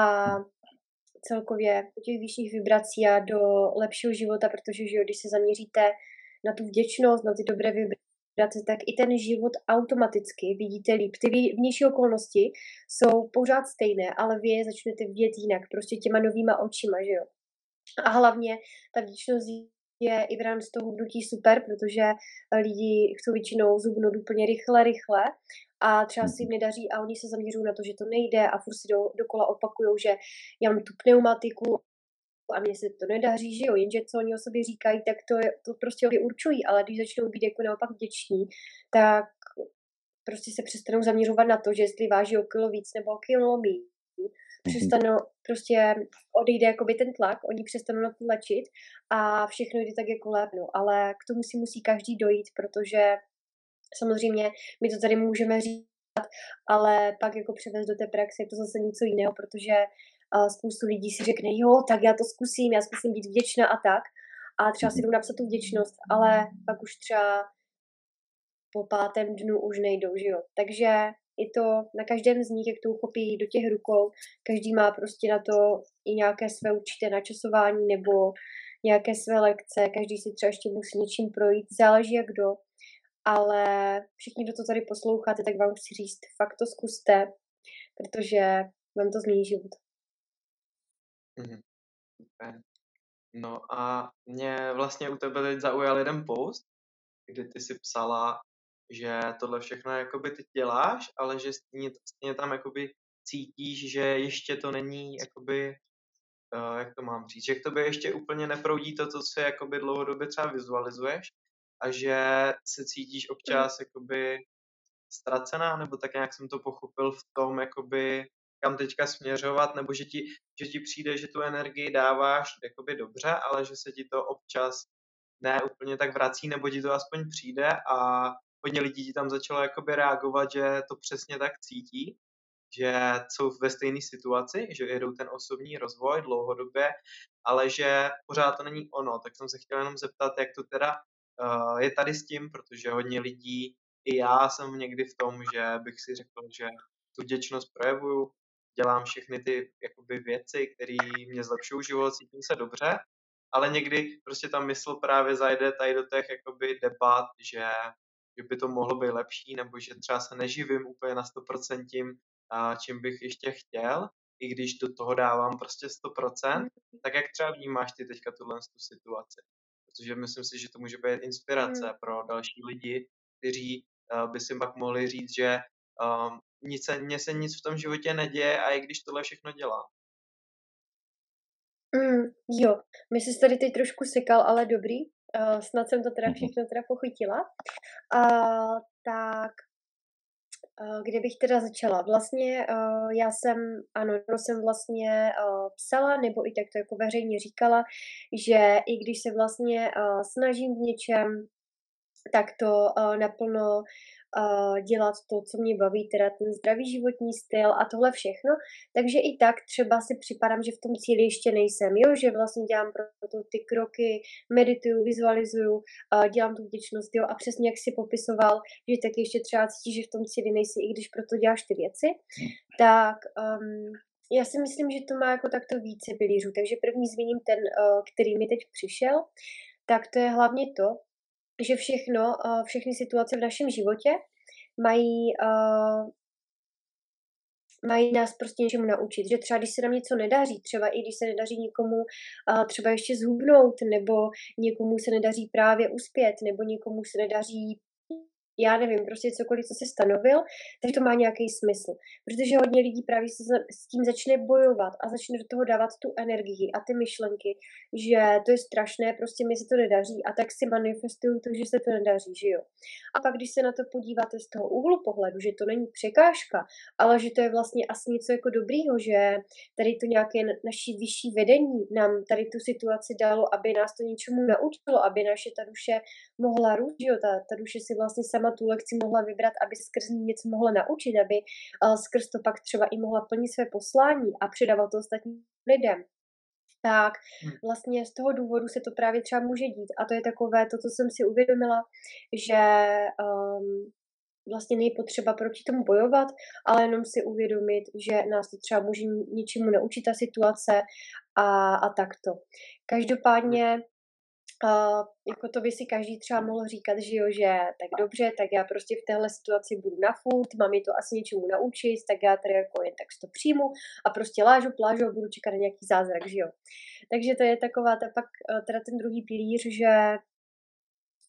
celkově do těch vyšších vibrací a do lepšího života, protože že jo, když se zaměříte na tu vděčnost, na ty dobré vibrace, tak i ten život automaticky vidíte líp. Ty vnější okolnosti jsou pořád stejné, ale vy je začnete vidět jinak, prostě těma novýma očima, že jo. A hlavně ta vděčnost je i v rámci toho hnutí super, protože lidi chcou většinou zubnout úplně rychle, rychle a třeba si jim mhm. nedaří a oni se zaměřují na to, že to nejde a furt si do, dokola opakují, že já mám tu pneumatiku a mně se to nedaří, že jo, jenže co oni o sobě říkají, tak to, je, to prostě určují, ale když začnou být jako naopak vděční, tak prostě se přestanou zaměřovat na to, že jestli váží o kilo víc nebo o kilo míň, přestanou, prostě odejde jakoby ten tlak, oni přestanou na to lečit a všechno jde tak jako lépnu, ale k tomu si musí každý dojít, protože samozřejmě my to tady můžeme říct, ale pak jako převést do té praxe je to zase něco jiného, protože spoustu lidí si řekne, jo, tak já to zkusím, já zkusím být vděčná a tak. A třeba si jdu napsat tu vděčnost, ale pak už třeba po pátém dnu už nejdou, že jo. Takže i to na každém z nich, jak to uchopí do těch rukou, každý má prostě na to i nějaké své určité načasování nebo nějaké své lekce, každý si třeba ještě musí něčím projít, záleží jak kdo, ale všichni, kdo to tady posloucháte, tak vám chci říct, fakt to zkuste, protože vám to změní život. Mm-hmm. No a mě vlastně u tebe teď zaujal jeden post, kdy ty si psala, že tohle všechno jakoby ty děláš, ale že stejně, stejně tam jakoby cítíš, že ještě to není jakoby, uh, jak to mám říct, že k tobě ještě úplně neproudí to, co si jakoby dlouhodobě třeba vizualizuješ a že se cítíš občas jakoby ztracená, nebo tak nějak jsem to pochopil v tom, jakoby kam teďka směřovat, nebo že ti, že ti přijde, že tu energii dáváš jakoby dobře, ale že se ti to občas ne úplně tak vrací, nebo ti to aspoň přijde a hodně lidí tam začalo jakoby reagovat, že to přesně tak cítí, že jsou ve stejné situaci, že jedou ten osobní rozvoj dlouhodobě, ale že pořád to není ono. Tak jsem se chtěl jenom zeptat, jak to teda uh, je tady s tím, protože hodně lidí, i já jsem někdy v tom, že bych si řekl, že tu vděčnost projevuju, dělám všechny ty jakoby, věci, které mě zlepšují život, cítím se dobře, ale někdy prostě ta mysl právě zajde tady do těch jakoby, debat, že že by to mohlo být lepší, nebo že třeba se neživím úplně na 100% tím, čím bych ještě chtěl, i když do toho dávám prostě 100%, tak jak třeba vnímáš ty teďka tuhle tu situaci? Protože myslím si, že to může být inspirace mm. pro další lidi, kteří uh, by si pak mohli říct, že um, nic se, mně se nic v tom životě neděje a i když tohle všechno dělám. Mm, jo, my se tady teď trošku sekal, ale dobrý. Uh, snad jsem to teda mhm. všechno teda pochytila. Uh, tak uh, kde bych teda začala? Vlastně uh, já jsem, ano, jsem vlastně uh, psala, nebo i tak to jako veřejně říkala, že i když se vlastně uh, snažím v něčem, tak to uh, naplno dělat to, co mě baví, teda ten zdravý životní styl a tohle všechno. Takže i tak třeba si připadám, že v tom cíli ještě nejsem, jo, že vlastně dělám proto ty kroky, medituju, vizualizuju, dělám tu vděčnost, jo, a přesně jak si popisoval, že taky ještě třeba cítíš, že v tom cíli nejsi, i když proto děláš ty věci, tak um, já si myslím, že to má jako takto více pilířů. Takže první zmíním ten, uh, který mi teď přišel, tak to je hlavně to, že všechno, všechny situace v našem životě mají, mají nás prostě něčemu naučit. Že třeba když se nám něco nedaří, třeba i když se nedaří někomu třeba ještě zhubnout, nebo někomu se nedaří právě uspět, nebo někomu se nedaří já nevím, prostě cokoliv, co si stanovil, tak to má nějaký smysl. Protože hodně lidí právě si s tím začne bojovat a začne do toho dávat tu energii a ty myšlenky, že to je strašné, prostě mi se to nedaří a tak si manifestuju to, že se to nedaří, že jo. A pak, když se na to podíváte z toho úhlu pohledu, že to není překážka, ale že to je vlastně asi něco jako dobrýho, že tady to nějaké naší vyšší vedení nám tady tu situaci dalo, aby nás to něčemu naučilo, aby naše ta duše mohla růst, že jo, ta, ta duše si vlastně sama sama tu lekci mohla vybrat, aby se skrz ní něco mohla naučit, aby uh, skrz to pak třeba i mohla plnit své poslání a předávat to ostatním lidem. Tak hmm. vlastně z toho důvodu se to právě třeba může dít. A to je takové to, co jsem si uvědomila, že um, vlastně není potřeba proti tomu bojovat, ale jenom si uvědomit, že nás to třeba může něčemu naučit ta situace a, a takto. Každopádně Uh, jako to by si každý třeba mohl říkat, že jo, že tak dobře, tak já prostě v téhle situaci budu na furt, mám je to asi něčemu naučit, tak já tady jako jen tak to přijmu a prostě lážu, plážu a budu čekat na nějaký zázrak, že jo. Takže to je taková ta pak uh, teda ten druhý pilíř, že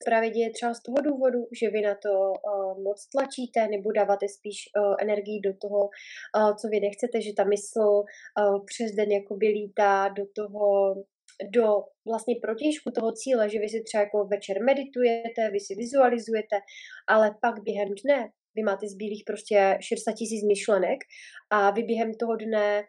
právě děje třeba z toho důvodu, že vy na to uh, moc tlačíte nebo dáváte spíš uh, energii do toho, uh, co vy nechcete, že ta mysl uh, přes den jakoby lítá do toho do vlastně protěžku toho cíle, že vy si třeba jako večer meditujete, vy si vizualizujete, ale pak během dne vy máte zbylých prostě 60 tisíc myšlenek a vy během toho dne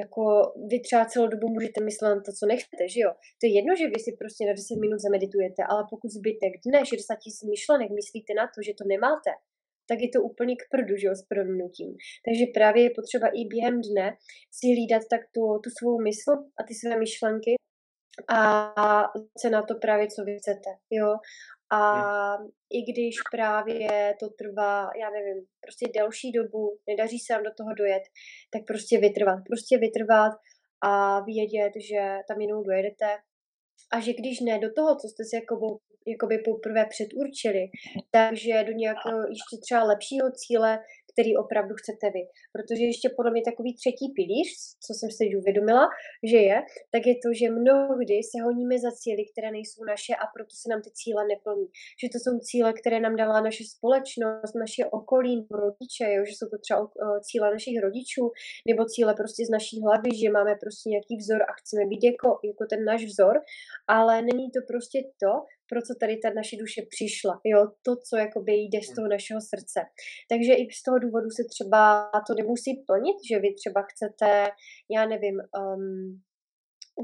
jako vy třeba celou dobu můžete myslet na to, co nechcete, že jo? To je jedno, že vy si prostě na 10 minut zameditujete, ale pokud zbytek dne 60 tisíc myšlenek myslíte na to, že to nemáte, tak je to úplně k prdu, že jo, s proměnutím. Takže právě je potřeba i během dne si hlídat tak tu, tu svou mysl a ty své myšlenky a se na to právě, co vy chcete, jo. A hmm. i když právě to trvá, já nevím, prostě delší dobu, nedaří se vám do toho dojet, tak prostě vytrvat. Prostě vytrvat a vědět, že tam jenom dojedete a že když ne do toho, co jste si jako, jakoby poprvé předurčili, takže do nějakého ještě třeba lepšího cíle, který opravdu chcete vy. Protože ještě podle mě takový třetí pilíř, co jsem teď uvědomila, že je, tak je to, že mnohdy se honíme za cíly, které nejsou naše a proto se nám ty cíle neplní. Že to jsou cíle, které nám dala naše společnost, naše okolí, rodiče, jo? že jsou to třeba cíle našich rodičů, nebo cíle prostě z naší hlavy, že máme prostě nějaký vzor a chceme být jako, jako ten náš vzor, ale není to prostě to, pro co tady ta naše duše přišla, jo, to, co jakoby jde z toho našeho srdce. Takže i z toho důvodu se třeba to nemusí plnit, že vy třeba chcete, já nevím, um,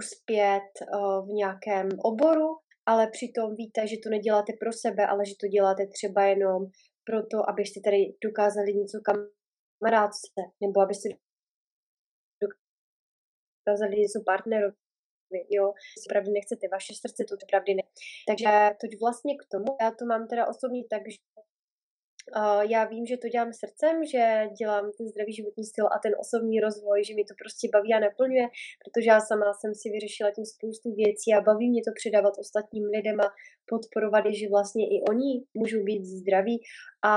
uspět uh, v nějakém oboru, ale přitom víte, že to neděláte pro sebe, ale že to děláte třeba jenom proto, abyste tady dokázali něco kamarádce, nebo abyste dokázali něco partnerovi, vy, jo, opravdu nechcete, vaše srdce to opravdu ne. Takže to vlastně k tomu, já to mám teda osobně tak, že Uh, já vím, že to dělám srdcem, že dělám ten zdravý životní styl a ten osobní rozvoj, že mi to prostě baví a naplňuje, protože já sama jsem si vyřešila tím spoustu věcí a baví mě to předávat ostatním lidem a podporovat že vlastně i oni můžou být zdraví a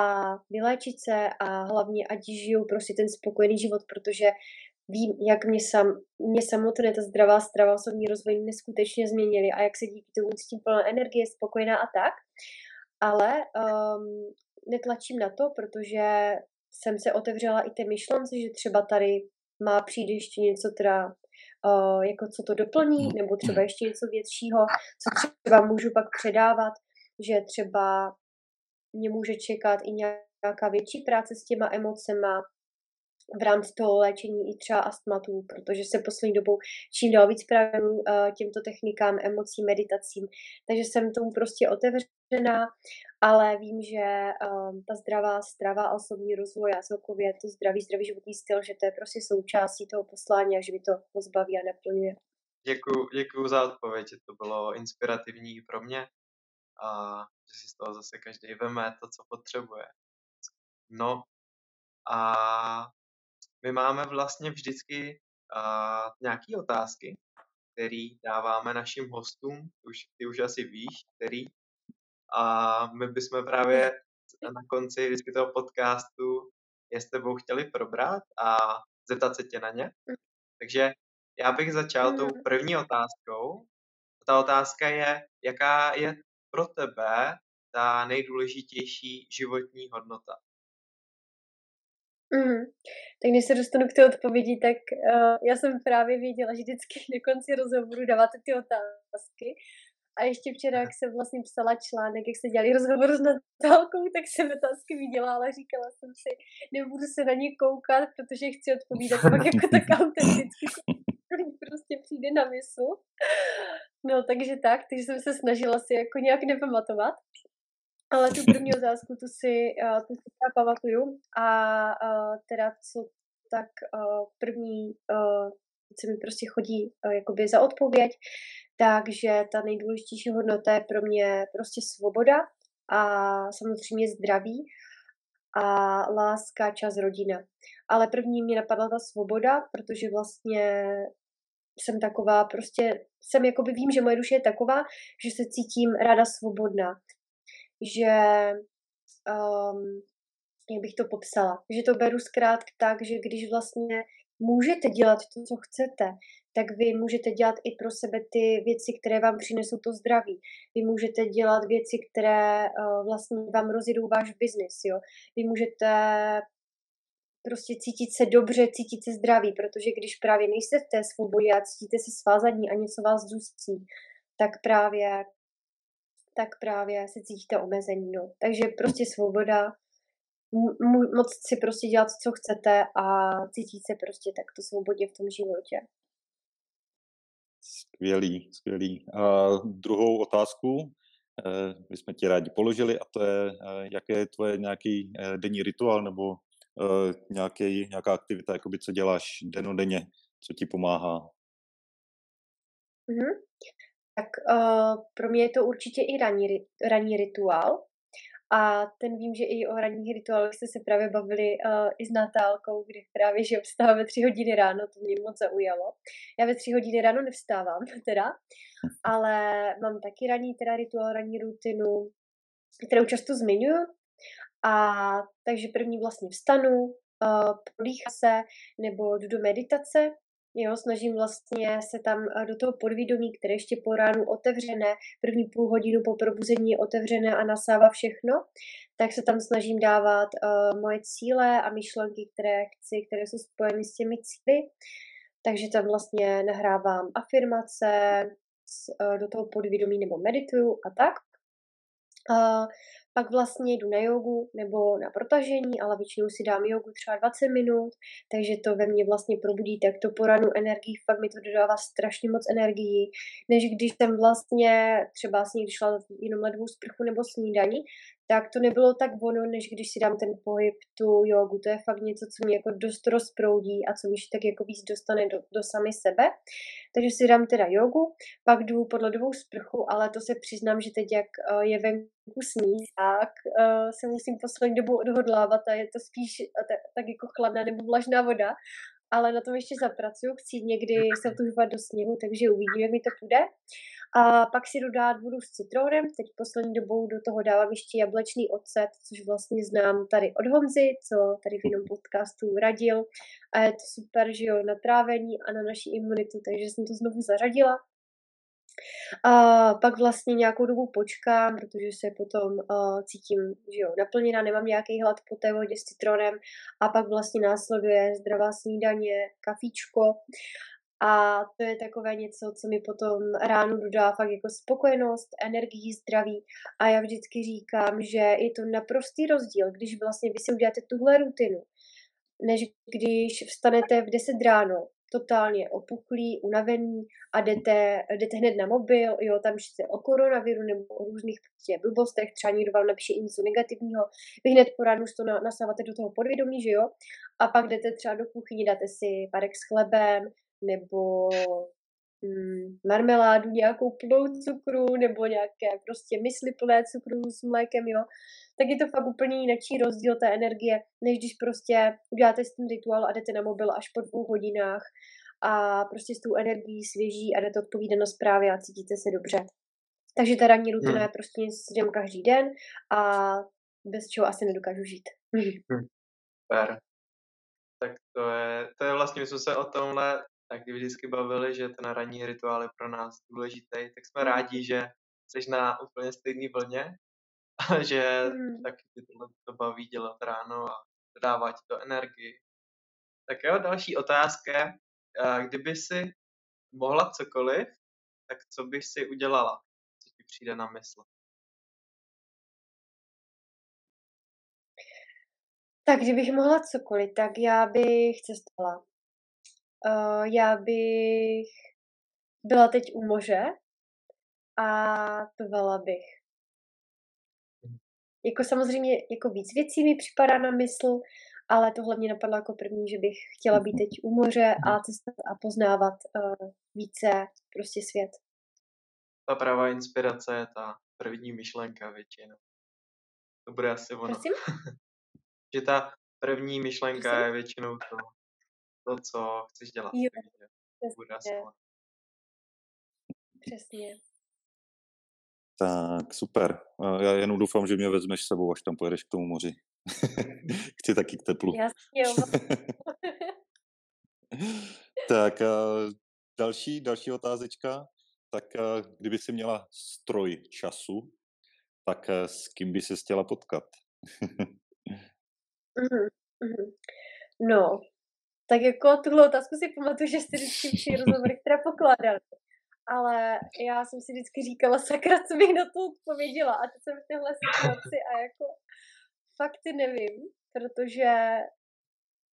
vyléčit se a hlavně ať žijou prostě ten spokojený život, protože vím, jak mě, sam, mě samotné ta zdravá strava, osobní rozvoj neskutečně změnily a jak se díky tomu cítím plná energie, spokojená a tak. Ale um, netlačím na to, protože jsem se otevřela i té myšlence, že třeba tady má přijít ještě něco teda, uh, jako co to doplní, nebo třeba ještě něco většího, co třeba můžu pak předávat, že třeba mě může čekat i nějaká větší práce s těma emocema, v rámci toho léčení i třeba astmatů, protože se poslední dobou čím dál víc právě uh, těmto technikám, emocím, meditacím. Takže jsem tomu prostě otevřená, ale vím, že um, ta zdravá strava a osobní rozvoj a celkově to zdravý, zdravý životní styl, že to je prostě součástí toho poslání a že mi to moc baví a naplňuje. Děkuji, děkuji za odpověď, to bylo inspirativní pro mě a že si z toho zase každý veme to, co potřebuje. No a my máme vlastně vždycky uh, nějaké otázky, které dáváme našim hostům, už, ty už asi víš, který. A my bychom právě na konci vždycky toho podcastu je s tebou chtěli probrat a zeptat se tě na ně. Takže já bych začal tou první otázkou. Ta otázka je, jaká je pro tebe ta nejdůležitější životní hodnota? Mm. Tak než se dostanu k té odpovědi, tak uh, já jsem právě věděla, že vždycky na konci rozhovoru dáváte ty otázky. A ještě včera, jak jsem vlastně psala článek, jak se dělali rozhovor s Natálkou, tak jsem otázky viděla, ale říkala jsem si, nebudu se na ně koukat, protože chci odpovídat pak jako tak autenticky, prostě přijde na mysl. No takže tak, takže jsem se snažila si jako nějak nepamatovat. Ale tu první otázku, tu si, uh, tu si teda pamatuju. A uh, teda co tak uh, první, co mi prostě chodí jakoby za odpověď, takže ta nejdůležitější hodnota je pro mě prostě svoboda a samozřejmě zdraví a láska, čas, rodina. Ale první mě napadla ta svoboda, protože vlastně jsem taková, prostě jsem jakoby vím, že moje duše je taková, že se cítím ráda svobodná že um, jak bych to popsala, že to beru zkrátka tak, že když vlastně můžete dělat to, co chcete, tak vy můžete dělat i pro sebe ty věci, které vám přinesou to zdraví. Vy můžete dělat věci, které uh, vlastně vám rozjedou váš biznis, jo. Vy můžete prostě cítit se dobře, cítit se zdraví, protože když právě nejste v té svobodě a cítíte se svázaní a něco vás dusí, tak právě tak právě se cítíte omezení. No. Takže prostě svoboda, moc si prostě dělat, co chcete a cítit se prostě takto svobodně v tom životě. Skvělý, skvělý. A druhou otázku eh, bychom ti rádi položili a to je, eh, jaké je tvoje nějaký eh, denní rituál nebo nějaký, nějaká aktivita, jakoby, co děláš denodenně, co ti pomáhá? Mm-hmm tak uh, pro mě je to určitě i ranní, ranní rituál. A ten vím, že i o ranních rituálech jste se právě bavili uh, i s Natálkou, kdy právě, že vstávám ve tři hodiny ráno, to mě moc zaujalo. Já ve tři hodiny ráno nevstávám teda, ale mám taky ranní teda rituál, ranní rutinu, kterou často zmiňuji. A takže první vlastně vstanu, uh, podýchá se nebo jdu do meditace, Jo, snažím vlastně se tam eh, do toho podvědomí, které ještě po ránu otevřené, první půl hodinu po probuzení je otevřené a nasává všechno, tak se tam snažím dávat uh, moje cíle a myšlenky, které chci, které jsou spojeny s těmi cíly. Takže tam vlastně nahrávám afirmace uh, do toho podvědomí nebo medituju a tak. Uh, pak vlastně jdu na jogu nebo na protažení, ale většinou si dám jogu třeba 20 minut, takže to ve mně vlastně probudí tak to poranu energii, fakt mi to dodává strašně moc energii, než když jsem vlastně třeba si někdy šla jenom ledvou sprchu nebo snídaní, tak to nebylo tak ono, než když si dám ten pohyb, tu jogu. To je fakt něco, co mě jako dost rozproudí a co mi tak jako víc dostane do, do sami sebe. Takže si dám teda jogu, pak jdu podle dvou sprchu, ale to se přiznám, že teď jak uh, je venku sníh, tak uh, se musím poslední dobu odhodlávat a je to spíš tak, tak jako chladná nebo vlažná voda, ale na tom ještě zapracuju, chci někdy se tužovat do sněhu, takže uvidíme, jak mi to půjde. A pak si jdu dát vodu s citronem, teď poslední dobou do toho dávám ještě jablečný ocet, což vlastně znám tady od Honzy, co tady v jinom podcastu radil. A je to super, že jo, na trávení a na naší imunitu, takže jsem to znovu zařadila. A pak vlastně nějakou dobu počkám, protože se potom uh, cítím, že jo, naplněná, nemám nějaký hlad po té vodě s citronem. A pak vlastně následuje zdravá snídaně, kafíčko. A to je takové něco, co mi potom ráno dodá fakt jako spokojenost, energii, zdraví. A já vždycky říkám, že je to naprostý rozdíl, když vlastně vy si uděláte tuhle rutinu, než když vstanete v 10 ráno, totálně opuchlý, unavený a jdete, jdete hned na mobil, jo, tam čtete o koronaviru nebo o různých prostě blbostech, třeba někdo vám napíše něco negativního, vy hned po ránu už to nasáváte do toho podvědomí, že jo, a pak jdete třeba do kuchyně, dáte si parek s chlebem, nebo mm, marmeládu nějakou plnou cukru nebo nějaké prostě mysli plné cukru s mlékem, jo, tak je to fakt úplně jiný rozdíl té energie, než když prostě uděláte si ten rituál a jdete na mobil až po dvou hodinách a prostě s tou energií svěží a jdete odpovídat na zprávy a cítíte se dobře. Takže ta ranní rutina hmm. je prostě něco, co každý den a bez čeho asi nedokážu žít. Hmm. Tak to je, to je vlastně, my jsme se o tomhle taky vždycky bavili, že ten ranní rituál je pro nás důležitý, tak jsme rádi, že jsi na úplně stejné vlně a že mm. taky tě tohle to baví dělat ráno a dodává ti to energii. Tak jo, další otázka. Kdyby si mohla cokoliv, tak co bys si udělala? Co ti přijde na mysl? Tak kdybych mohla cokoliv, tak já bych cestovala. Uh, já bych byla teď u moře a plavala bych. Jako samozřejmě jako víc věcí mi připadá na mysl, ale to hlavně napadlo jako první, že bych chtěla být teď u moře a mhm. cestovat a poznávat uh, více prostě svět. Ta pravá inspirace je ta první myšlenka většinou. To bude asi ono. Prosím? že ta první myšlenka Prosím? je většinou to, to, co chceš dělat. Jo, přesně. Přesně. Tak, super. Já jenom doufám, že mě vezmeš s sebou, až tam pojedeš k tomu moři. Chci taky k teplu. Jasně, jo. tak, další, další otázečka. Tak kdyby si měla stroj času, tak s kým by se chtěla potkat? mm-hmm. No, tak jako tuhle otázku si pamatuju, že jste vždycky při rozhovory, které pokládali. Ale já jsem si vždycky říkala, sakra, co bych na to odpověděla. A teď jsem v téhle situaci a jako fakt nevím, protože,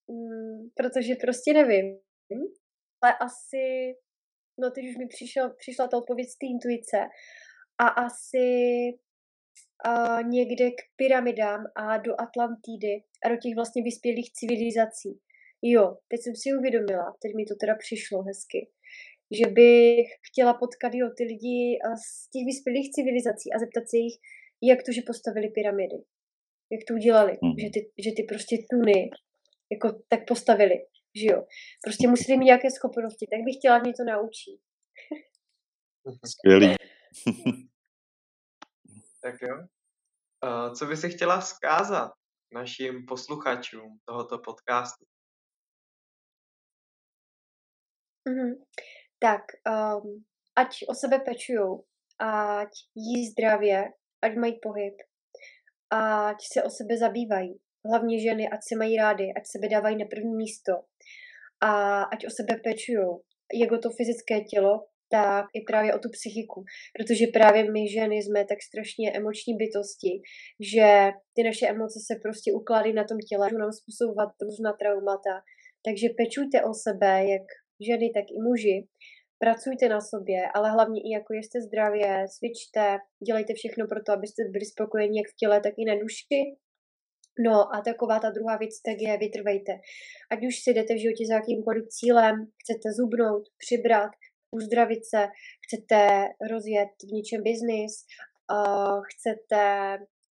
mm, protože prostě nevím. Ale asi, no teď už mi přišel, přišla ta odpověď z té intuice a asi a někde k pyramidám a do Atlantidy a do těch vlastně vyspělých civilizací. Jo, teď jsem si uvědomila, teď mi to teda přišlo hezky, že bych chtěla potkat jo, ty lidi z těch vyspělých civilizací a zeptat se jich, jak to, že postavili pyramidy. Jak to udělali. Hmm. Že, ty, že ty prostě tuny jako tak postavili. Že jo. Prostě museli mít nějaké schopnosti. Tak bych chtěla mě to naučit. Skvělý. tak jo. Uh, co by si chtěla vzkázat našim posluchačům tohoto podcastu? Mhm. Tak, um, ať o sebe pečujou, ať jí zdravě, ať mají pohyb, ať se o sebe zabývají. Hlavně ženy, ať se mají rády, ať sebe dávají na první místo a ať o sebe pečujou. Jak o to fyzické tělo, tak i právě o tu psychiku. Protože právě my ženy jsme tak strašně emoční bytosti, že ty naše emoce se prostě ukládají na tom těle, můžou nám způsobovat různá traumata. Takže pečujte o sebe, jak ženy, tak i muži. Pracujte na sobě, ale hlavně i jako jste zdravě, cvičte, dělejte všechno pro to, abyste byli spokojeni jak v těle, tak i na duši. No a taková ta druhá věc, tak je vytrvejte. Ať už si jdete v životě za jakýmkoliv cílem, chcete zubnout, přibrat, uzdravit se, chcete rozjet v něčem biznis, uh, chcete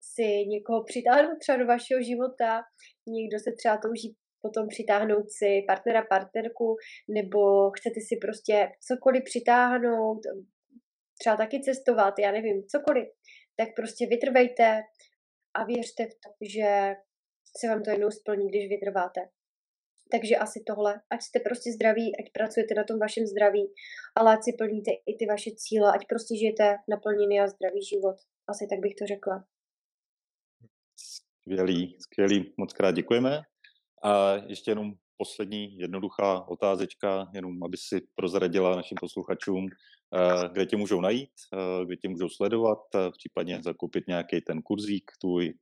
si někoho přitáhnout třeba do vašeho života, někdo se třeba touží potom přitáhnout si partnera, partnerku, nebo chcete si prostě cokoliv přitáhnout, třeba taky cestovat, já nevím, cokoliv, tak prostě vytrvejte a věřte v to, že se vám to jednou splní, když vytrváte. Takže asi tohle, ať jste prostě zdraví, ať pracujete na tom vašem zdraví, ale ať si plníte i ty vaše cíle, ať prostě žijete naplněný a zdravý život. Asi tak bych to řekla. Skvělý, skvělý, moc krát děkujeme. A ještě jenom poslední jednoduchá otázečka, jenom aby si prozradila našim posluchačům, eh, kde tě můžou najít, eh, kde tě můžou sledovat, eh, případně zakoupit nějaký ten kurzík tvůj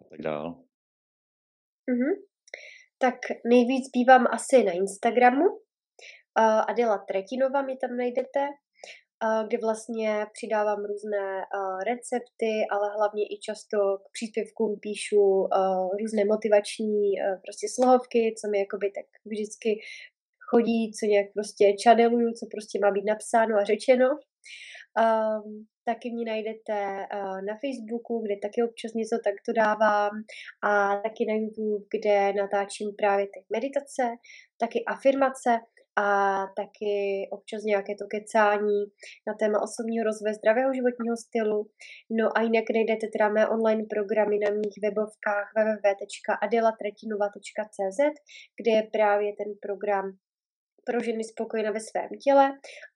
a tak dále. Mm-hmm. Tak nejvíc bývám asi na Instagramu. Adela Tretinova mi tam najdete kde vlastně přidávám různé recepty, ale hlavně i často k příspěvkům píšu různé motivační prostě slohovky, co mi jakoby tak vždycky chodí, co nějak prostě čaneluju, co prostě má být napsáno a řečeno. Um, taky mě najdete uh, na Facebooku, kde taky občas něco takto dávám a taky na YouTube, kde natáčím právě ty meditace, taky afirmace a taky občas nějaké to kecání na téma osobního rozvoje zdravého životního stylu. No a jinak najdete teda mé online programy na mých webovkách www.adelatretinova.cz, kde je právě ten program pro ženy spokojené ve svém těle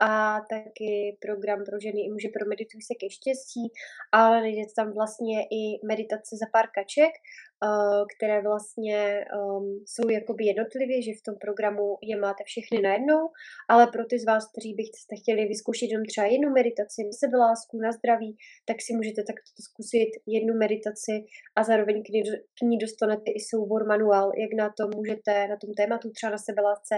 a taky program pro ženy i muže pro medituj se ke štěstí, ale najdete tam vlastně i meditace za pár kaček, eh, které vlastně um, jsou jakoby jednotlivě, že v tom programu je máte všechny najednou, ale pro ty z vás, kteří byste chtěli vyzkoušet jenom třeba jednu meditaci na sebelásku, na zdraví, tak si můžete takto zkusit jednu meditaci a zároveň k ní, k ní dostanete i soubor manuál, jak na to můžete, na tom tématu třeba na sebelásce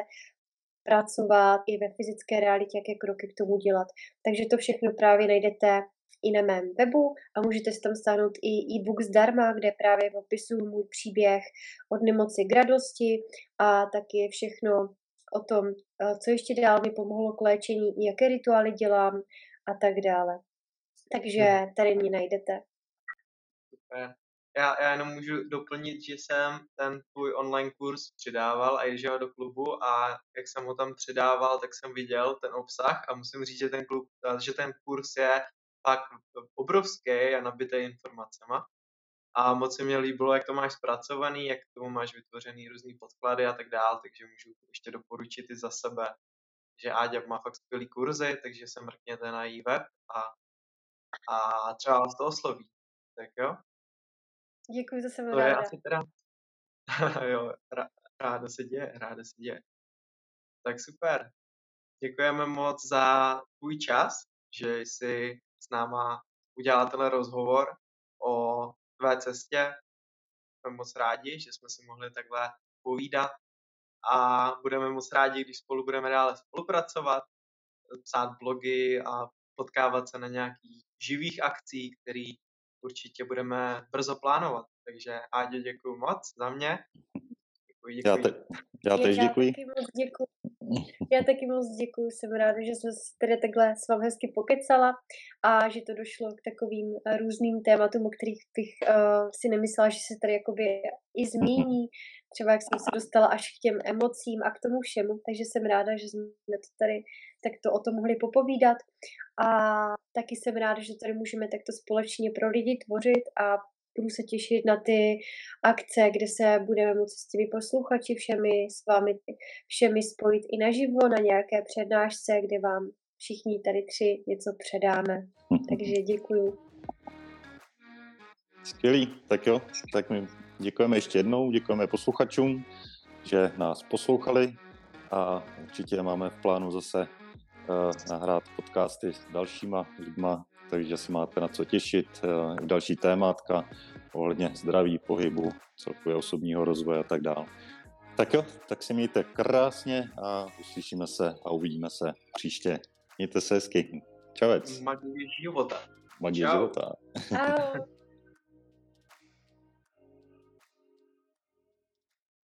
pracovat i ve fyzické realitě, jaké kroky k tomu dělat. Takže to všechno právě najdete i na mém webu a můžete si tam stáhnout i e-book zdarma, kde právě popisuju můj příběh od nemoci k radosti a taky všechno o tom, eh, co ještě dál mi pomohlo k léčení, jaké rituály dělám a tak dále. Takže tady mě najdete. Super já, já jenom můžu doplnit, že jsem ten tvůj online kurz přidával a ježel do klubu a jak jsem ho tam přidával, tak jsem viděl ten obsah a musím říct, že ten, klub, že ten kurz je fakt obrovský a nabitý informacema. A moc se mi líbilo, jak to máš zpracovaný, jak k tomu máš vytvořený různý podklady a tak dál, takže můžu ještě doporučit i za sebe, že Áďa má fakt skvělý kurzy, takže se mrkněte na její web a, a třeba vás to osloví. Tak jo? Děkuji, to jsem to ráda. je asi teda, jo, ráda se děje, ráda se děje. Tak super. Děkujeme moc za tvůj čas, že jsi s náma udělala tenhle rozhovor o tvé cestě. Jsme moc rádi, že jsme si mohli takhle povídat a budeme moc rádi, když spolu budeme dále spolupracovat, psát blogy a potkávat se na nějakých živých akcích, které určitě budeme brzo plánovat. Takže Ádě, děkuji moc za mě. Děkuji, děkuji. Já, te, já tež děkuji. Já taky moc děkuji. Já taky moc děkuji, jsem ráda, že jsem se tady takhle s vámi hezky pokecala a že to došlo k takovým eh, různým tématům, o kterých bych uh, si nemyslela, že se tady jakoby i zmíní, třeba jak jsem se dostala až k těm emocím a k tomu všemu, takže jsem ráda, že jsme to tady takto o tom mohli popovídat a taky jsem ráda, že tady můžeme takto společně pro lidi tvořit a budu se těšit na ty akce, kde se budeme moci s těmi posluchači všemi, s vámi všemi spojit i naživo na nějaké přednášce, kde vám všichni tady tři něco předáme. Takže děkuju. Skvělý, tak jo, tak my děkujeme ještě jednou, děkujeme posluchačům, že nás poslouchali a určitě máme v plánu zase uh, nahrát podcasty s dalšíma lidma, takže si máte na co těšit, uh, další témátka ohledně zdraví, pohybu, celkově osobního rozvoje a tak dále. Tak jo, tak si mějte krásně a uslyšíme se a uvidíme se příště. Mějte se hezky. Čavec. Magie života. Magie života.